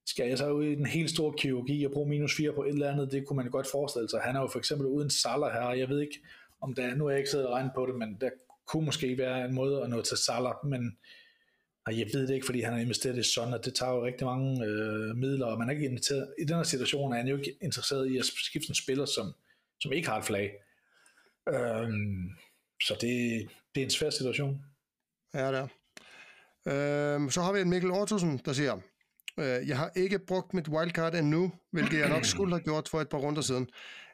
skal jeg så ud i den helt store kirurgi og bruge minus 4 på et eller andet, det kunne man godt forestille sig. Han er jo for eksempel uden Salah her, og jeg ved ikke, om der, nu er jeg ikke siddet og regnet på det, men der kunne måske være en måde at nå til Salah, men og jeg ved det ikke, fordi han har investeret i Son, og det tager jo rigtig mange øh, midler, og man er ikke inviteret. I den her situation er han jo ikke interesseret i at skifte en spiller, som, som ikke har et flag. Øhm, så det, det er en svær situation. Ja, det er. Øhm, så har vi en Mikkel Ortusen, der siger, jeg har ikke brugt mit wildcard endnu, hvilket jeg nok skulle have gjort for et par runder siden.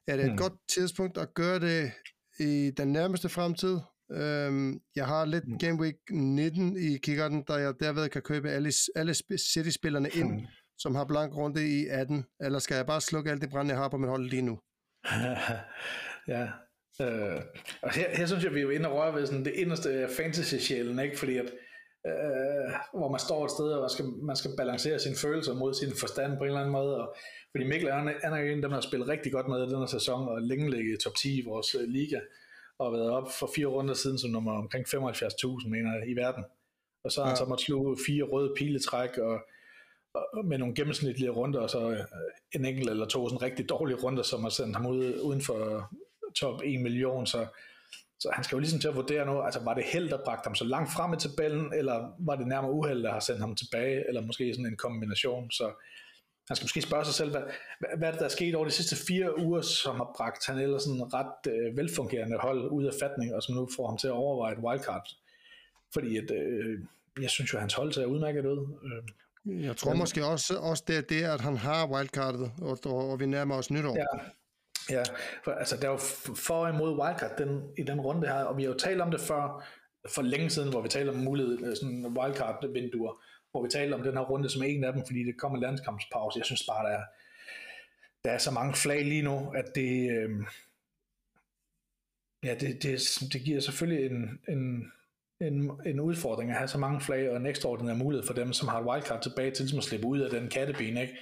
Er det et Hmm. godt tidspunkt at gøre det i den nærmeste fremtid? Øhm, jeg har lidt Hmm. Game Week 19 i kikkerten, der jeg derved kan købe alle, alle sp- City-spillerne ind, Hmm. som har blank runde i 18. Eller skal jeg bare slukke alt det brand, jeg har på mit hold lige nu? ja. Øh, og her, her synes jeg, vi er jo inde og røre ved sådan det inderste af fantasy-sjælen, ikke? fordi at, øh, hvor man står et sted, og man skal, man skal balancere sine følelser mod sin forstand på en eller anden måde, og, fordi Mikkel han, er- han er en af dem, der har spillet rigtig godt med i den her sæson, og længe ligget i top 10 i vores øh, liga, og været op for fire runder siden som nummer omkring 75.000, mener jeg, i verden. Og så har han Ja. så måtte sluge fire røde piletræk, og, og med nogle gennemsnitlige runder, og så øh, en enkelt eller to sådan rigtig dårlige runder, som har sendt ham ud uden for top 1 million, så, så han skal jo ligesom til at vurdere nu, altså var det held, der bragte ham så langt frem i tabellen, eller var det nærmere uheld, der har sendt ham tilbage, eller måske sådan en kombination, så han skal måske spørge sig selv, hvad, hvad, er det, der er sket over de sidste fire uger, som har bragt han ellers sådan en ret øh, velfungerende hold ud af fatning, og som nu får ham til at overveje et wildcard. Fordi at, øh, jeg synes jo, at hans hold ser udmærket ud. Øh, Jeg tror måske også, også det er det, at han har wildcardet, og, og, og vi nærmer os nytår. Ja, ja for, altså der er jo for og imod wildcard den, i den runde her, og vi har jo talt om det før, for længe siden, hvor vi talte om mulighed, øh, sådan wildcard-vinduer, hvor vi talte om den her runde som en af dem, fordi det kommer en landskampspause. Jeg synes bare, der er, der er så mange flag lige nu, at det, øh, ja, det, det, det giver selvfølgelig en, en, en, en udfordring at have så mange flag, og en ekstraordinær mulighed for dem, som har et wildcard tilbage til ligesom at slippe ud af den katteben, ikke?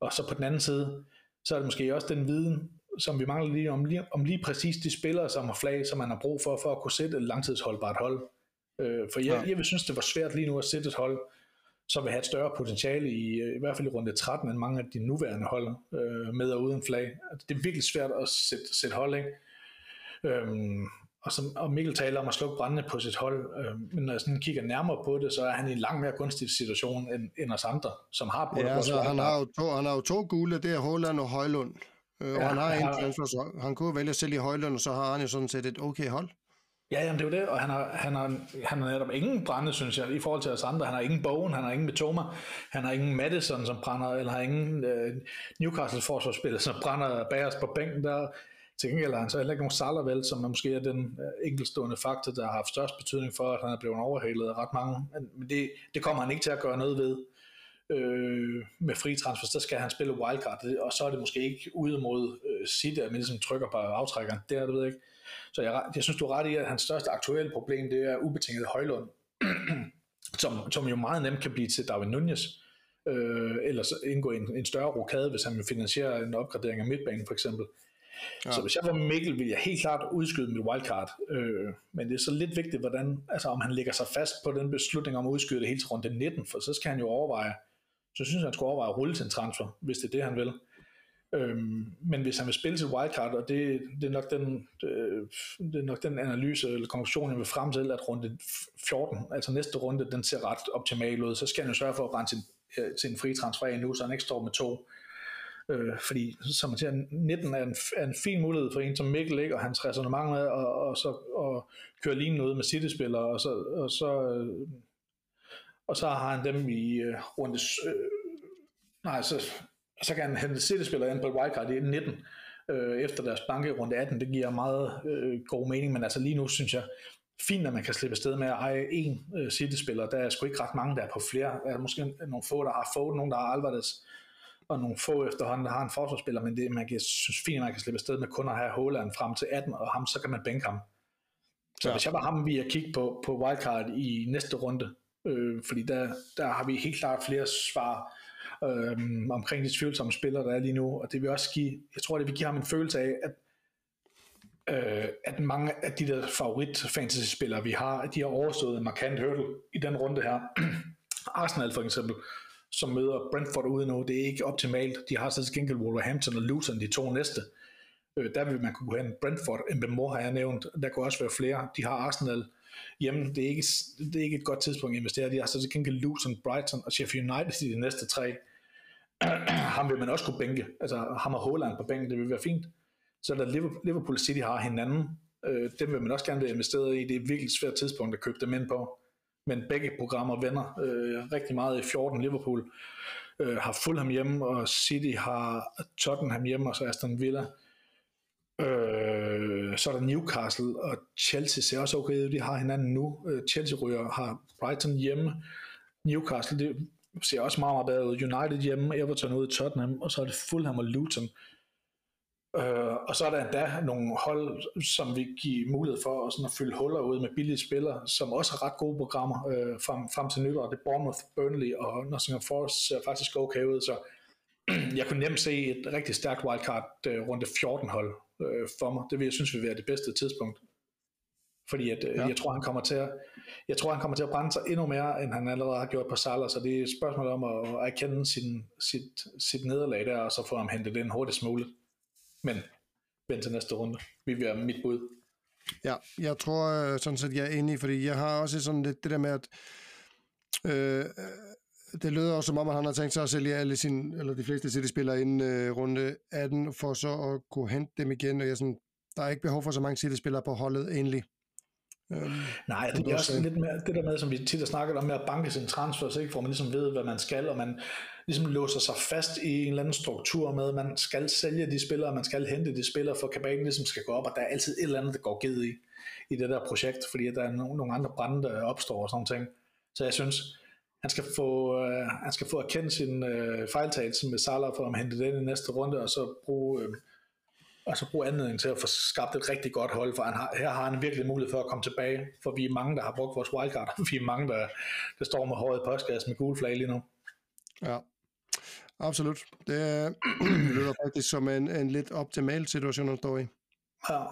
Og så på den anden side, så er det måske også den viden, som vi mangler lige om, lige om lige præcis de spillere, som har flag, som man har brug for, for at kunne sætte et langtidsholdbart hold. Øh, for jeg, Ja. jeg vil synes, det var svært lige nu at sætte et hold, som vil have et større potentiale i, øh, i hvert fald i runde 13, end mange af de nuværende hold øh, med og uden flag. Altså, Det er virkelig svært at sætte, sætte hold, ikke? Øhm, og, som, og Mikkel taler om at slukke brændende på sit hold, øh, men når jeg sådan kigger nærmere på det, så er han i en langt mere gunstig situation end, end os andre, som har på Ja, altså, han har, jo to, han har jo to gule, det er Holland og Højlund. Øh, og Ja, han har en transfer, så han kunne vælge selv i Højlund, og så har han jo sådan set et okay hold. Ja, jamen det er jo det, og han har, han har, han har netop ingen brænde, synes jeg, i forhold til os andre. Han har ingen Bowen, han har ingen Mitoma, han har ingen Madison, som brænder, eller har ingen øh, Newcastle-forsvarsspiller, som brænder bag os på bænken der. Til gengæld har han så heller ikke nogen Salah vel, som er måske er den øh, enkeltstående faktor, der har haft størst betydning for, at han er blevet overhalet af ret mange. Men men det, det kommer han ikke til at gøre noget ved øh, med fri transfer, så skal han spille wildcard, og så er det måske ikke ude mod øh, City, at man ligesom trykker på aftrækkeren. Det er det ved jeg ikke. Så jeg, jeg synes, du er ret i, at hans største aktuelle problem, det er ubetinget Højlund, som, som jo meget nemt kan blive til Darwin Nunez, øh, eller så indgå en, en større rokade, hvis han vil finansiere en opgradering af midtbanen for eksempel. Ja. Så hvis jeg var Mikkel, ville jeg helt klart udskyde mit wildcard. Øh, men det er så lidt vigtigt, hvordan, altså om han lægger sig fast på den beslutning om at udskyde det hele til runde 19, for så skal han jo overveje, så synes jeg, han skulle overveje at rulle til en transfer, hvis det er det, han vil. Øhm, men hvis han vil spille til wildcard, og det, det, er nok den, øh, det er nok den analyse eller konklusion, jeg vil frem til, at runde 14, altså næste runde, den ser ret optimal ud, så skal han jo sørge for at brænde sin, øh, til en fri transfer nu, så han ikke står med to. Øh, fordi, som man siger, 19 er en, er en fin mulighed for en som Mikkel, ikke? og hans resonemang med og, og så og køre lignende ud med City-spillere, og så, og så, øh, og så har han dem i øh, runde... Øh, nej, så så kan han hente City-spillere ind på wildcard i 19 øh, efter deres banke runde 18. Det giver meget øh, god mening, men altså lige nu synes jeg, fint, at man kan slippe afsted med at eje en øh, City-spiller. Der er sgu ikke ret mange, der er på flere. Der er måske nogle få, der har få, nogle, der har Alvarez, og nogle få efterhånden, der har en forsvarsspiller, men det, man kan, synes fint, at man kan slippe afsted med kun at have Holland frem til 18, og ham, så kan man bænke ham. Så ja. hvis jeg var ham, vi at kigge på, på wildcard i næste runde, øh, fordi der, der har vi helt klart flere svar øh, omkring de tvivlsomme spillere, der er lige nu, og det vil også give, jeg tror, det vil give ham en følelse af, at øh, at mange af de der favorit fantasy spillere vi har, de har overstået en markant hurdle i den runde her. Arsenal for eksempel, som møder Brentford ude nu, det er ikke optimalt. De har så til gengæld Wolverhampton og Luton, de to næste. Øh, der vil man kunne gå hen. Brentford, Mbemo har jeg nævnt, der kunne også være flere. De har Arsenal jamen det er ikke, det er ikke et godt tidspunkt at investere. De har så til gengæld Luton, Brighton og Sheffield United i de næste tre. ham vil man også kunne bænke. Altså ham og Holland på bænken, det vil være fint. Så der Liverpool City har hinanden. Øh, dem vil man også gerne være investeret i. Det er et virkelig svært tidspunkt at købe dem ind på. Men begge programmer vender øh, rigtig meget i 14. Liverpool øh, har Fulham hjemme, og City har Tottenham hjemme, og så Aston Villa. Øh, så er der Newcastle, og Chelsea ser også okay ud. De har hinanden nu. Øh, Chelsea ryger, har Brighton hjemme. Newcastle, det ser også meget, meget bedre ud. United hjemme, Everton ude i Tottenham, og så er det Fulham og Luton. Øh, og så er der endda nogle hold, som vi giver mulighed for at, sådan at fylde huller ud med billige spillere, som også har ret gode programmer øh, frem, frem til nytår. Det er Bournemouth, Burnley og Nottingham Forest ser faktisk okay ud, så jeg kunne nemt se et rigtig stærkt wildcard øh, rundt 14 hold øh, for mig. Det vil jeg synes vil være det bedste tidspunkt. Fordi at, øh, ja. jeg tror han kommer til at jeg tror han kommer til at brænde sig endnu mere end han allerede har gjort på Salah, så det er et spørgsmål om at, erkende sin, sit, sit nederlag der og så få ham hentet ind hurtigst muligt. Men vent til næste runde. Vi vil være mit bud. Ja, jeg tror øh, sådan set, jeg er enig, fordi jeg har også sådan lidt det der med, at øh, det lyder også som om, at han har tænkt sig at sælge alle sine, eller de fleste City-spillere inden øh, runde 18, for så at kunne hente dem igen, og jeg sådan, der er ikke behov for så mange City-spillere på holdet egentlig. Øhm, Nej, det er også lidt mere det der med, som vi tit har snakket om, med at banke sin transfer, så ikke, for man ligesom ved, hvad man skal, og man ligesom låser sig fast i en eller anden struktur med, at man skal sælge de spillere, man skal hente de spillere, for kabalen ligesom skal gå op, og der er altid et eller andet, der går givet i, i det der projekt, fordi der er nogle, nogle andre brænde, der opstår og sådan ting. Så jeg synes, han skal få, øh, han skal få erkendt sin øh, fejltagelse med Salah for at hente den i næste runde, og så bruge, øh, og så bruge anledningen til at få skabt et rigtig godt hold, for han har, her har han virkelig mulighed for at komme tilbage, for vi er mange, der har brugt vores wildcard, og vi er mange, der, der står med håret i postkassen med gule flag lige nu. Ja, absolut. Det lyder faktisk som en, en lidt optimal situation at stå i. Ja.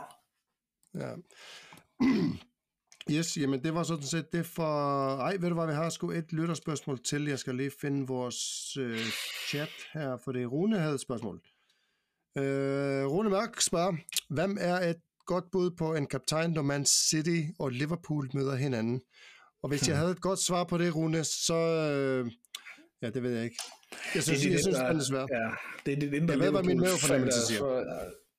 Ja. Yes, jamen det var sådan set det for... Ej, ved du hvad, vi har sgu et lytterspørgsmål til. Jeg skal lige finde vores øh, chat her, for det Rune havde et spørgsmål. Øh, Rune Mørk spørger, hvem er et godt bud på en kaptajn, når Man City og Liverpool møder hinanden? Og hvis hmm. jeg havde et godt svar på det, Rune, så... Øh, ja, det ved jeg ikke. Jeg synes, det er jeg synes, det er svært. Ja, det er det indre Jeg ved, hvad min mavefornemmelse siger. For,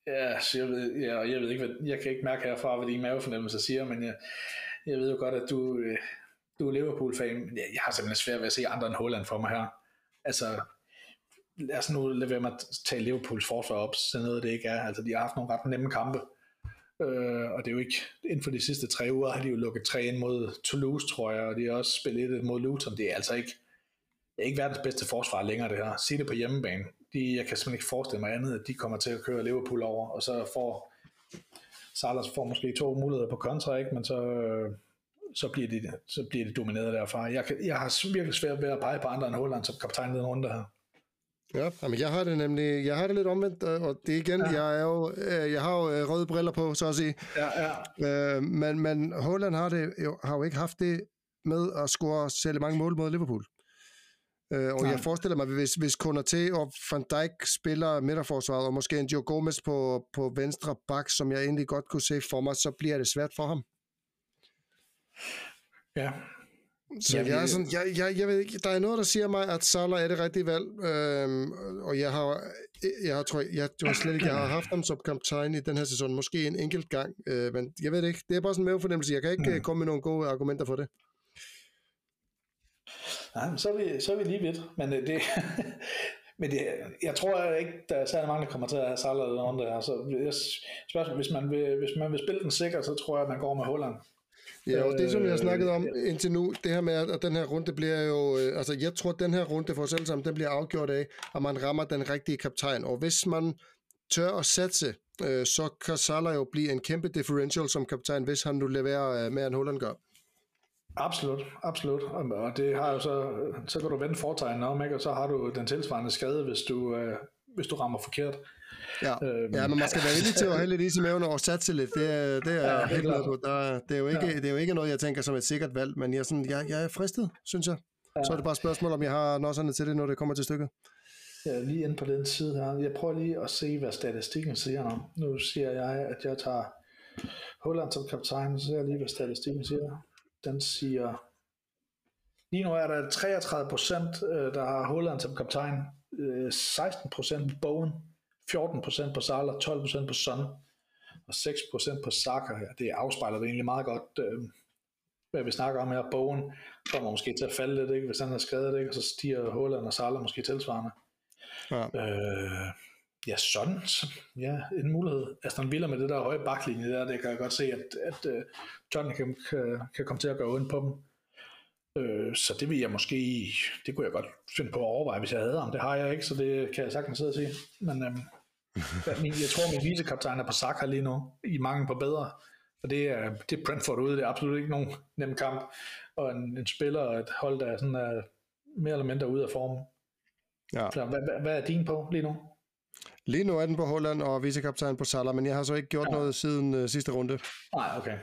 ja, så jeg ved, ja, jeg ved ikke, hvad, jeg kan ikke mærke herfra, hvad din mavefornemmelse siger, men jeg, jeg ved jo godt, at du, øh, du er Liverpool-fan, men jeg, jeg har simpelthen svært ved at se andre end Holland for mig her. Altså, lad os nu lade være med at tage Liverpools forsvar op, så noget det ikke er. Altså, de har haft nogle ret nemme kampe, øh, og det er jo ikke, inden for de sidste tre uger har de jo lukket tre ind mod Toulouse, tror jeg, og de har også spillet et mod Luton. Det er altså ikke, det er ikke verdens bedste forsvar længere, det her. Sig det på hjemmebane. De, jeg kan simpelthen ikke forestille mig andet, at de kommer til at køre Liverpool over, og så får Salah får måske to muligheder på kontra, ikke? men så, så, bliver de, så bliver de domineret derfra. Jeg, kan, jeg har virkelig svært ved at pege på andre end Holland som kaptajn den runde her. Ja, men jeg har det nemlig, jeg har det lidt omvendt, og det igen, ja. jeg, er jo, øh, jeg har jo øh, røde briller på, så at sige. Ja, ja. Øh, men, men Holland har, det, jo, har jo ikke haft det med at score særlig mange mål mod Liverpool. Øh, og Nej. jeg forestiller mig, hvis, hvis Konaté og Van Dijk spiller midterforsvaret, og måske en Joe Gomez på, på venstre bak, som jeg egentlig godt kunne se for mig, så bliver det svært for ham. Ja, så jeg, jeg, er sådan, jeg, jeg, jeg ved ikke, der er noget, der siger mig, at Salah er det rigtige valg, øhm, og jeg har, jeg, har, tror jeg, jeg tror slet ikke, jeg har haft ham som kaptajn i den her sæson, måske en enkelt gang, øh, men jeg ved det ikke, det er bare sådan en mavefornemmelse, jeg kan ikke mm. komme med nogle gode argumenter for det. Nej, men så er vi, så er vi lige vidt, men øh, det, men det, jeg tror ikke, der er særlig mange, der kommer til at have Salah eller der. Altså, jeg, spørgsmål, hvis, man vil, hvis man vil spille den sikkert, så tror jeg, at man går med Holland. Ja, og det som vi har snakket om indtil nu, det her med, at den her runde bliver jo, øh, altså jeg tror, at den her runde for os alle sammen, den bliver afgjort af, at man rammer den rigtige kaptajn. Og hvis man tør at satse, øh, så kan Salah jo blive en kæmpe differential som kaptajn, hvis han nu leverer øh, mere end Holland gør. Absolut, absolut. Og det har jo så, så kan du vende fortegnen om, ikke? og så har du den tilsvarende skade, hvis du, øh, hvis du rammer forkert. Ja. Øhm. ja, men man skal være villig til at have lidt is i maven og satse lidt. Det er, det er ja, helt med på. Der, det, er jo ikke, ja. det er jo ikke noget, jeg tænker som et sikkert valg, men jeg er, sådan, jeg, jeg er fristet, synes jeg. Ja. Så er det bare et spørgsmål, om jeg har nosserne til det, når det kommer til stykket. Ja, lige ind på den side her. Jeg prøver lige at se, hvad statistikken siger nu. Nu siger jeg, at jeg tager Holland som kaptajn, så ser jeg lige, hvad statistikken siger. Den siger, lige nu er der 33 procent, øh, der har Holland som kaptajn, 16 øh, procent Bowen, 14% på Salah, 12% på Son og 6% på Saka her. Det afspejler det egentlig meget godt, øh, hvad vi snakker om her. Bogen kommer måske til at falde lidt, ikke? hvis han har skrevet det, ikke? og så stiger Holland og Salah måske tilsvarende. Ja. Øh, ja, Son, ja, en mulighed. Aston Villa med det der høje baklinje der, det kan jeg godt se, at, at uh, John kan, kan, komme til at gøre ondt på dem. Øh, så det vil jeg måske, det kunne jeg godt finde på at overveje, hvis jeg havde ham. Det har jeg ikke, så det kan jeg sagtens sidde og sige. Men øhm, jeg tror, min vicekaptajn er på Saka lige nu, i mange på bedre. Og det er, det er Brentford ude, det er absolut ikke nogen nem kamp. Og en, en spiller og et hold, der er sådan, er mere eller mindre ude af formen. Ja. Så hvad, hvad, hvad er din på lige nu? Lige nu er den på Holland og vicekaptajn på Salah, men jeg har så ikke gjort ja. noget siden uh, sidste runde. Nej, okay.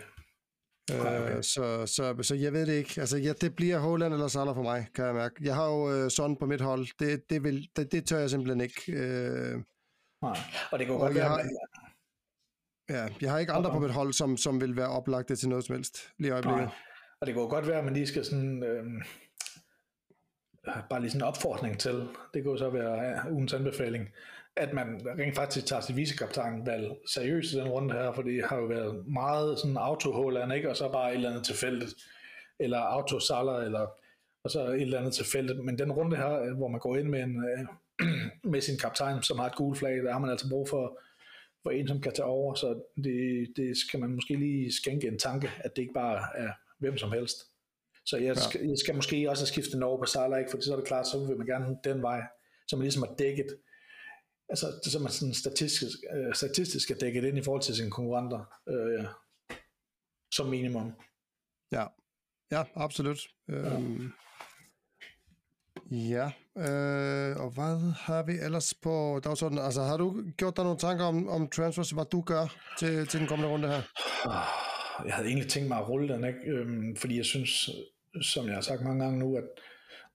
Okay, okay. Øh, så, så, så jeg ved det ikke. Altså, ja, det bliver Holland eller Salah for mig, kan jeg mærke. Jeg har jo uh, Son på mit hold. Det, det, vil, det, det tør jeg simpelthen ikke. Uh, Nej, og det kunne godt være... Har, ja, jeg har ikke andre på mit hold, som, som vil være oplagte til noget som helst lige i øjeblikket. Nej. Og det kunne godt være, at man lige skal sådan... Øh, bare lige sådan en opfordring til, det kunne så være ja, ugens anbefaling, at man rent faktisk tager sit visekaptajnvalg seriøst i den runde her, for det har jo været meget sådan auto ikke? og så bare et eller andet tilfældigt, eller auto eller og så et eller andet tilfældigt. Men den runde her, hvor man går ind med, en, øh, med sin kaptajn, som har et gult flag, der har man altså brug for, for en, som kan tage over, så det, det skal man måske lige skænke en tanke, at det ikke bare er hvem som helst. Så jeg, ja. skal, jeg skal måske også skifte den over på Salah, ikke? for så er det klart, så vil man gerne den vej, så man ligesom har dækket altså, det så man sådan statistisk, øh, statistisk er dækket ind i forhold til sine konkurrenter, øh, som minimum. Ja, ja absolut. Ja. Øhm, ja, øh, og hvad har vi ellers på dagsordenen? Altså, har du gjort dig nogle tanker om, om transfers, hvad du gør til, til den kommende runde her? Jeg havde egentlig tænkt mig at rulle den, ikke? Øhm, fordi jeg synes, som jeg har sagt mange gange nu, at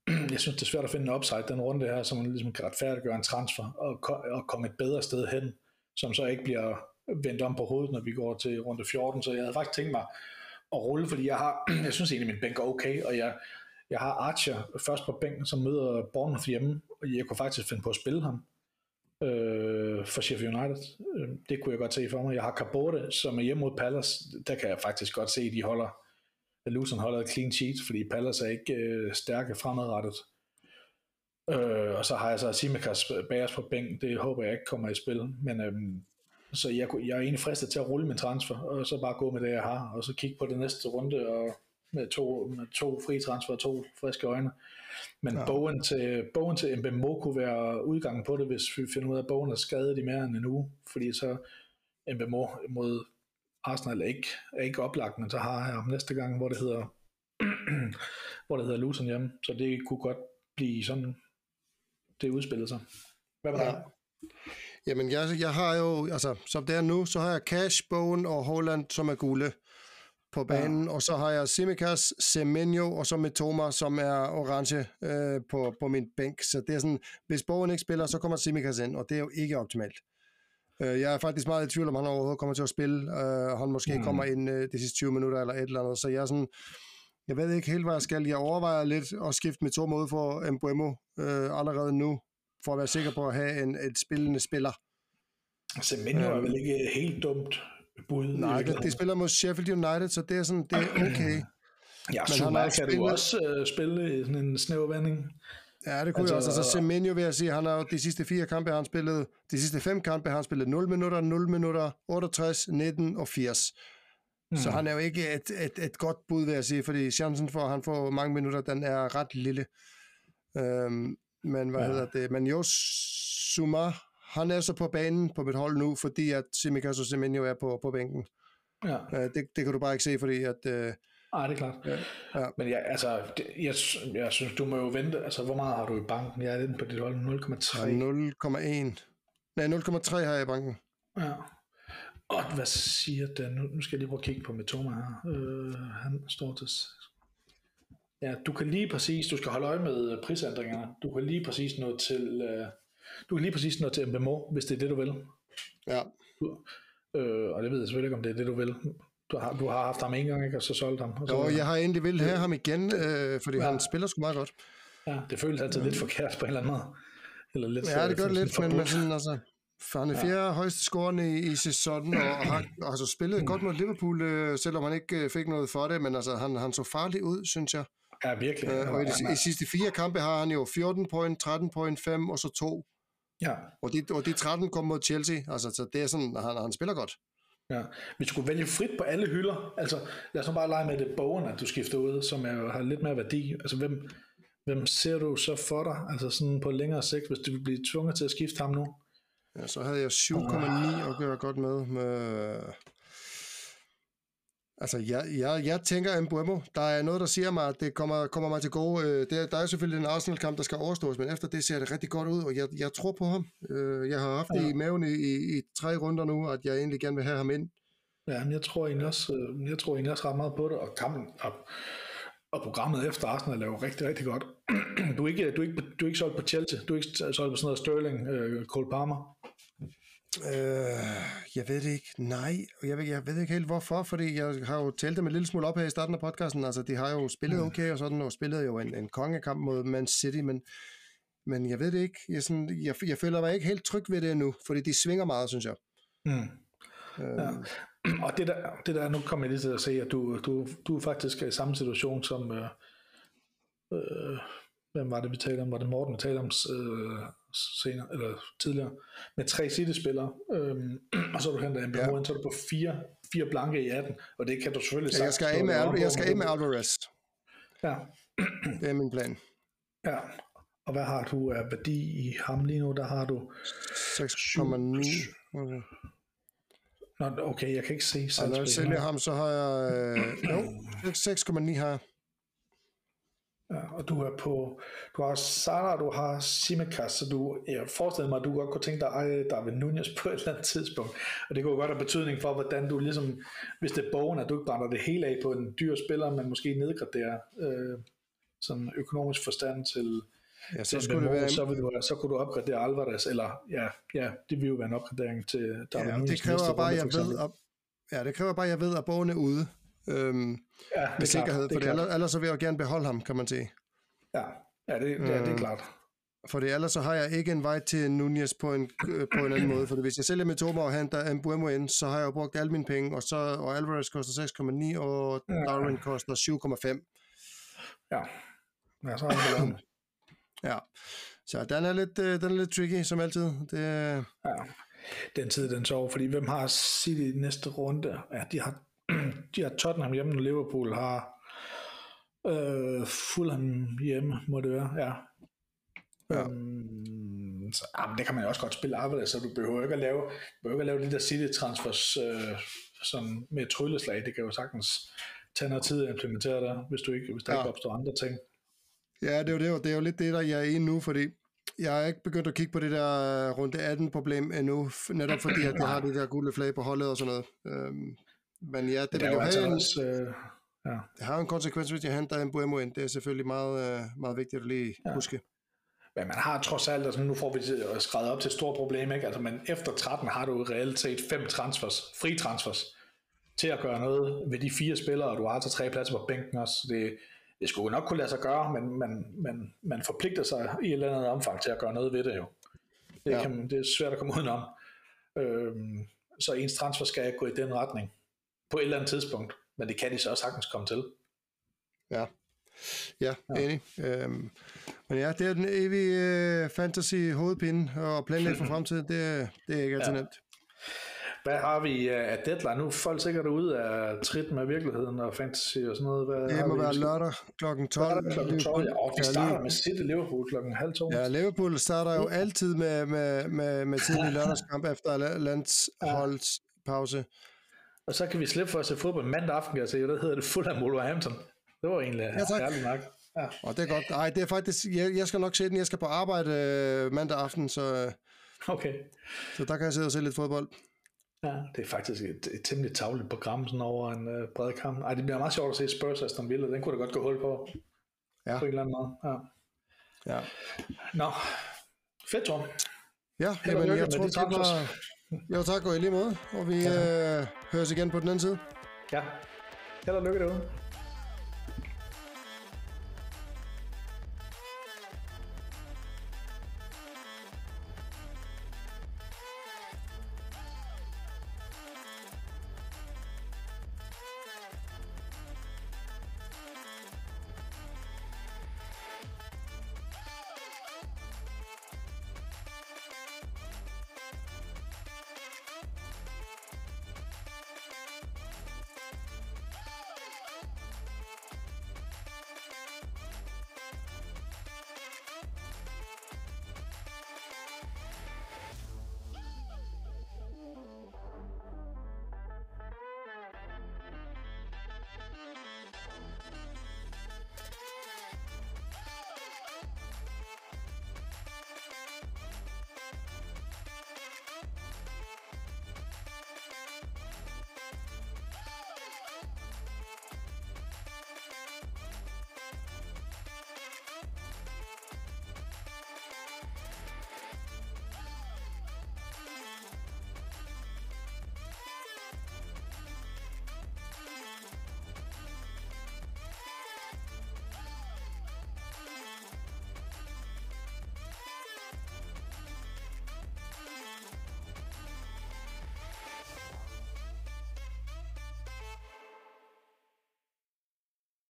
jeg synes, det er svært at finde en upside den runde her, så man ligesom kan retfærdiggøre en transfer og, og komme et bedre sted hen, som så ikke bliver vendt om på hovedet, når vi går til runde 14. Så jeg havde faktisk tænkt mig at rulle, fordi jeg har, jeg synes egentlig, min bænk er okay, og jeg, jeg har Archer først på bænken, som møder Bournemouth hjemme, og jeg kunne faktisk finde på at spille ham øh, for Sheffield United. Øh, det kunne jeg godt se for mig. Jeg har Cabote, som er hjemme mod Palace. Der kan jeg faktisk godt se, at de holder at Luton holder et clean sheet, fordi Palace er ikke øh, stærke fremadrettet. Øh, og så har jeg så Simikas Bagerst på bænk, det håber jeg ikke kommer i spil, men øhm, så jeg, jeg er egentlig fristet til at rulle min transfer, og så bare gå med det, jeg har, og så kigge på det næste runde, og med to, med to fri transfer og to friske øjne. Men ja. Bowen, til, Bowen til Mbemo kunne være udgangen på det, hvis vi finder ud af, at Bowen er skadet i mere end en uge, fordi så Mbemo mod Arsenal er ikke, er ikke oplagt, men så har jeg ham næste gang, hvor det hedder, hvor det hedder Luton hjemme, så det kunne godt blive sådan det udspillede sig. Hvad var Ja. det? Jamen, jeg, jeg har jo, altså, som det er nu, så har jeg Cash, Bowen og Holland, som er gule på banen, ja. og så har jeg Simikas, Semenyo, og så Mitoma, som er orange øh, på, på min bænk. Så det er sådan, hvis Bowen ikke spiller, så kommer Simikas ind, og det er jo ikke optimalt. Øh, jeg er faktisk meget i tvivl om, han overhovedet kommer til at spille. Øh, han måske Mm. mm. kommer ind øh, de sidste 20 minutter eller et eller andet, så jeg er sådan, jeg ved ikke helt, hvad jeg skal. Jeg overvejer lidt at skifte Mitoma ud for Mbuemo øh, allerede nu, for at være sikker på at have en, et spillende spiller. Semenyo er Øhm. vel ikke helt dumt bud. Nej, det, de spiller mod Sheffield United, så det er sådan, det er okay. Ja, han Zuma har kan du spillet- også øh, spille i sådan en snæver vending. Ja, det kunne Altså- jeg også. Altså Semenyo vil jeg sige, han har jo de sidste fire kampe, han spillet, de sidste fem kampe han spillet 0 minutter, 0 minutter, 68, 19 og 80. Mm. Så han er jo ikke et, et, et godt bud, vil jeg sige, fordi chancen for, at han får mange minutter, den er ret lille. Øhm, men hvad ja. hedder det? Men jo, Suma, han er så på banen på mit hold nu, fordi at Simikas og Semenyo er på, på bænken. Ja, Øh, det, det kan du bare ikke se, fordi at... Øh, Ej, det er klart. Ja, ja. Men altså, det, jeg, jeg synes, du må jo vente. Altså, hvor meget har du i banken? Jeg er inde på dit hold 0,3. 0,1. Nej, 0,3 har jeg i banken. Ja. Og hvad siger den? Nu, nu skal jeg lige prøve at kigge på Mitoma her. Øh, han står til... Ja, du kan lige præcis, du skal holde øje med øh, prisændringerne. Du kan lige præcis nå til, øh, du kan lige præcis nå til MBMO, hvis det er det, du vil. Ja, Øh, og det ved jeg selvfølgelig ikke, om det er det, du vil. Du har, du har haft ham en gang, ikke? og så solgt ham. Og så, jo, jeg har egentlig vil have ham igen, øh, fordi Ja. ja. han spiller sgu meget godt. ja, det føles altid lidt forkert på en eller anden måde. Eller lidt, Ja, det gør det øh, lidt, men, sådan, altså, han er fjerde ja. højeste scorende i, i sæsonen, og har altså, spillet godt mod Liverpool, øh, selvom han ikke øh, fik noget for det, men altså, han, han så farlig ud, synes jeg. Ja, virkelig. Øh, og i de, er- i sidste fire kampe har han jo 14 point, 13 point, 5 og så 2. ja, Og de, og de 13 kom mod Chelsea, altså, så det er sådan, han, han spiller godt. Ja. Hvis du kunne vælge frit på alle hylder, altså lad os nu bare lege med det bogen, at du skifter ud, som er, har lidt mere værdi. Altså hvem, hvem ser du så for dig, altså sådan på længere sigt, hvis du vil blive tvunget til at skifte ham nu? Ja, så havde jeg 7,9 at gøre godt med. med altså, jeg, jeg, jeg tænker Mbuemo. Der er noget, der siger mig, at det kommer, kommer mig til gode. Øh, Det, er- der er selvfølgelig en Arsenal-kamp, der skal overstås, men efter det ser det rigtig godt ud, og jeg, jeg tror på ham. Øh, Jeg har haft det i maven i, i, i tre runder nu, at jeg egentlig gerne vil have ham ind. Ja, men jeg tror egentlig også, øh, jeg tror egentlig også ret meget på det, og kampen og, og programmet efter Arsenal er jo rigtig, rigtig godt. Du er ikke, du er ikke, du er ikke solgt på Chelsea, du er ikke solgt på sådan noget Sterling, øh, Cole Palmer. Øh, jeg ved det ikke. Nej, og jeg ved, jeg ved ikke helt hvorfor, fordi jeg har jo talt dem en lille smule op her i starten af podcasten. Altså, de har jo spillet okay og sådan, og spillet jo en, en kongekamp mod Man City, men, men jeg ved det ikke. Jeg, sådan, jeg, jeg føler mig ikke helt tryg ved det endnu, fordi de svinger meget, synes jeg. Mm. Øh, Ja. Og det der, det der, nu kommer jeg lige til at se, at du, du, du er faktisk i samme situation som, øh, øh, hvem var det, vi talte om? Var det Morten, vi talte om øh, senere, eller tidligere? Med tre City-spillere, øh, og så er du hentet en Ja. ja. så er du på fire, fire blanke i 18, og det kan du selvfølgelig jeg skal af med, Al- jeg skal af med Alvarez. Ja, Det er min plan. ja. Og hvad har du af værdi i ham lige nu? Der har du... 6,9. Okay. Nå, okay, jeg kan ikke se når jeg sælger ham, så har jeg... Øh, jo, 6,9 har jeg. Ja, og du er på, du har Sara, du har Simicas, så du, jeg forestiller mig, at du godt kunne tænke dig at eje David Nunez på et eller andet tidspunkt. Og det kunne godt have betydning for, hvordan du ligesom, hvis det er bogen, at du ikke brænder det hele af på en dyr spiller, men måske nedgraderer øh, sådan økonomisk forstand til, Ja, til så skulle det være... så, vil du, så kunne du opgradere Alvarez, eller ja, ja, det vil jo være en opgradering til David Ja, Nunez. det kræver bare, runde, jeg ved, at, ja, det kræver bare, jeg ved, at bogen er ude. Øhm, ja, det med er sikkerhed, det er for klart. ellers, ellers så vil jeg jo gerne beholde ham, kan man sige. Ja, ja, det, ja, det er Øh, klart. For ellers så har jeg ikke en vej til Nunez på en, øh, på en anden måde. For hvis jeg sælger Mitoma og henter Mbuemo ind, så har jeg jo brugt alle mine penge, og, så, og Alvarez koster 6,9, og Ja. Darwin koster 7,5. Ja, ja så har vi det. Ja, så den er lidt, øh, den er lidt tricky, som altid. Det, øh, Ja, den tid, den sov, fordi hvem har City i næste runde? Ja, de har, de har Tottenham hjemme, og Liverpool har øh, Fulham hjemme, må det være, ja. Ja. Øhm, så, ah, men det kan man jo også godt spille arbejde, så du behøver ikke at lave, du behøver ikke at lave de der City-transfers øh, sådan med trylleslag. Det kan jo sagtens tage noget tid at implementere der, hvis, du ikke, hvis der Ja. ikke opstår andre ting. ja, det er, jo, det, er jo, det er jo lidt det, der jeg er i nu, fordi jeg er ikke begyndt at kigge på det der øh, runde 18-problem endnu, netop fordi, at jeg har det der gule flag på holdet og sådan noget. Øhm, men ja, det, det vil jo altså have en, også, øh, ja. det har en konsekvens, hvis jeg henter en Buemo ind. Det er selvfølgelig meget, øh, meget vigtigt at lige ja. huske. Men man har trods alt, altså nu får vi skrevet op til et stort problem, ikke? Altså, men efter 13 har du reelt set fem transfers, fri transfers, til at gøre noget ved de fire spillere, og du har altså tre pladser på bænken også. Det, det skulle nok kunne lade sig gøre, men man, man, man forpligter sig i et eller andet omfang til at gøre noget ved det jo. Det, ja. kan, det er svært at komme udenom. Øhm, så ens transfer skal gå i den retning på et eller andet tidspunkt, men det kan de så også sagtens komme til. Ja, ja, ja. enig. Øhm, men ja, det er den evige uh, fantasy hovedpinde og planlægge for fremtiden, det, det er ikke altid ja. nemt. Hvad har vi af deadline? Nu er folk sikkert ude af trit med virkeligheden og fantasy og sådan noget. Hvad det må være lørdag kl. 12. Lørdag kl. 12, ja. Og vi starter med City Liverpool kl. halv to. Ja, Liverpool starter jo altid med, med, med, med tidlig lørdagskamp efter landsholdspause. Og så kan vi slippe for at se fodbold mandag aften, kan jeg se. Det hedder det Fulham Wolverhampton. Det var egentlig ja, ærligt nok. Ja. Og det er godt. Nej, det er faktisk, jeg, jeg skal nok se den. Jeg skal på arbejde øh, mandag aften, så, okay. så der kan jeg sidde og se lidt fodbold. Ja, det er faktisk et, et temmelig tavligt program sådan over en uh, bred kamp. Ej, det bliver meget sjovt at se Spurs Aston Villa. Den kunne da godt gå hul på. Ja. På en eller anden måde. Ja. ja. Nå, fedt, Tom. Ja, jamen, jeg tror, det var... Jo, tak og i lige måde. Og vi ja. øh, høres igen på den anden side. Ja. Held og lykke derude.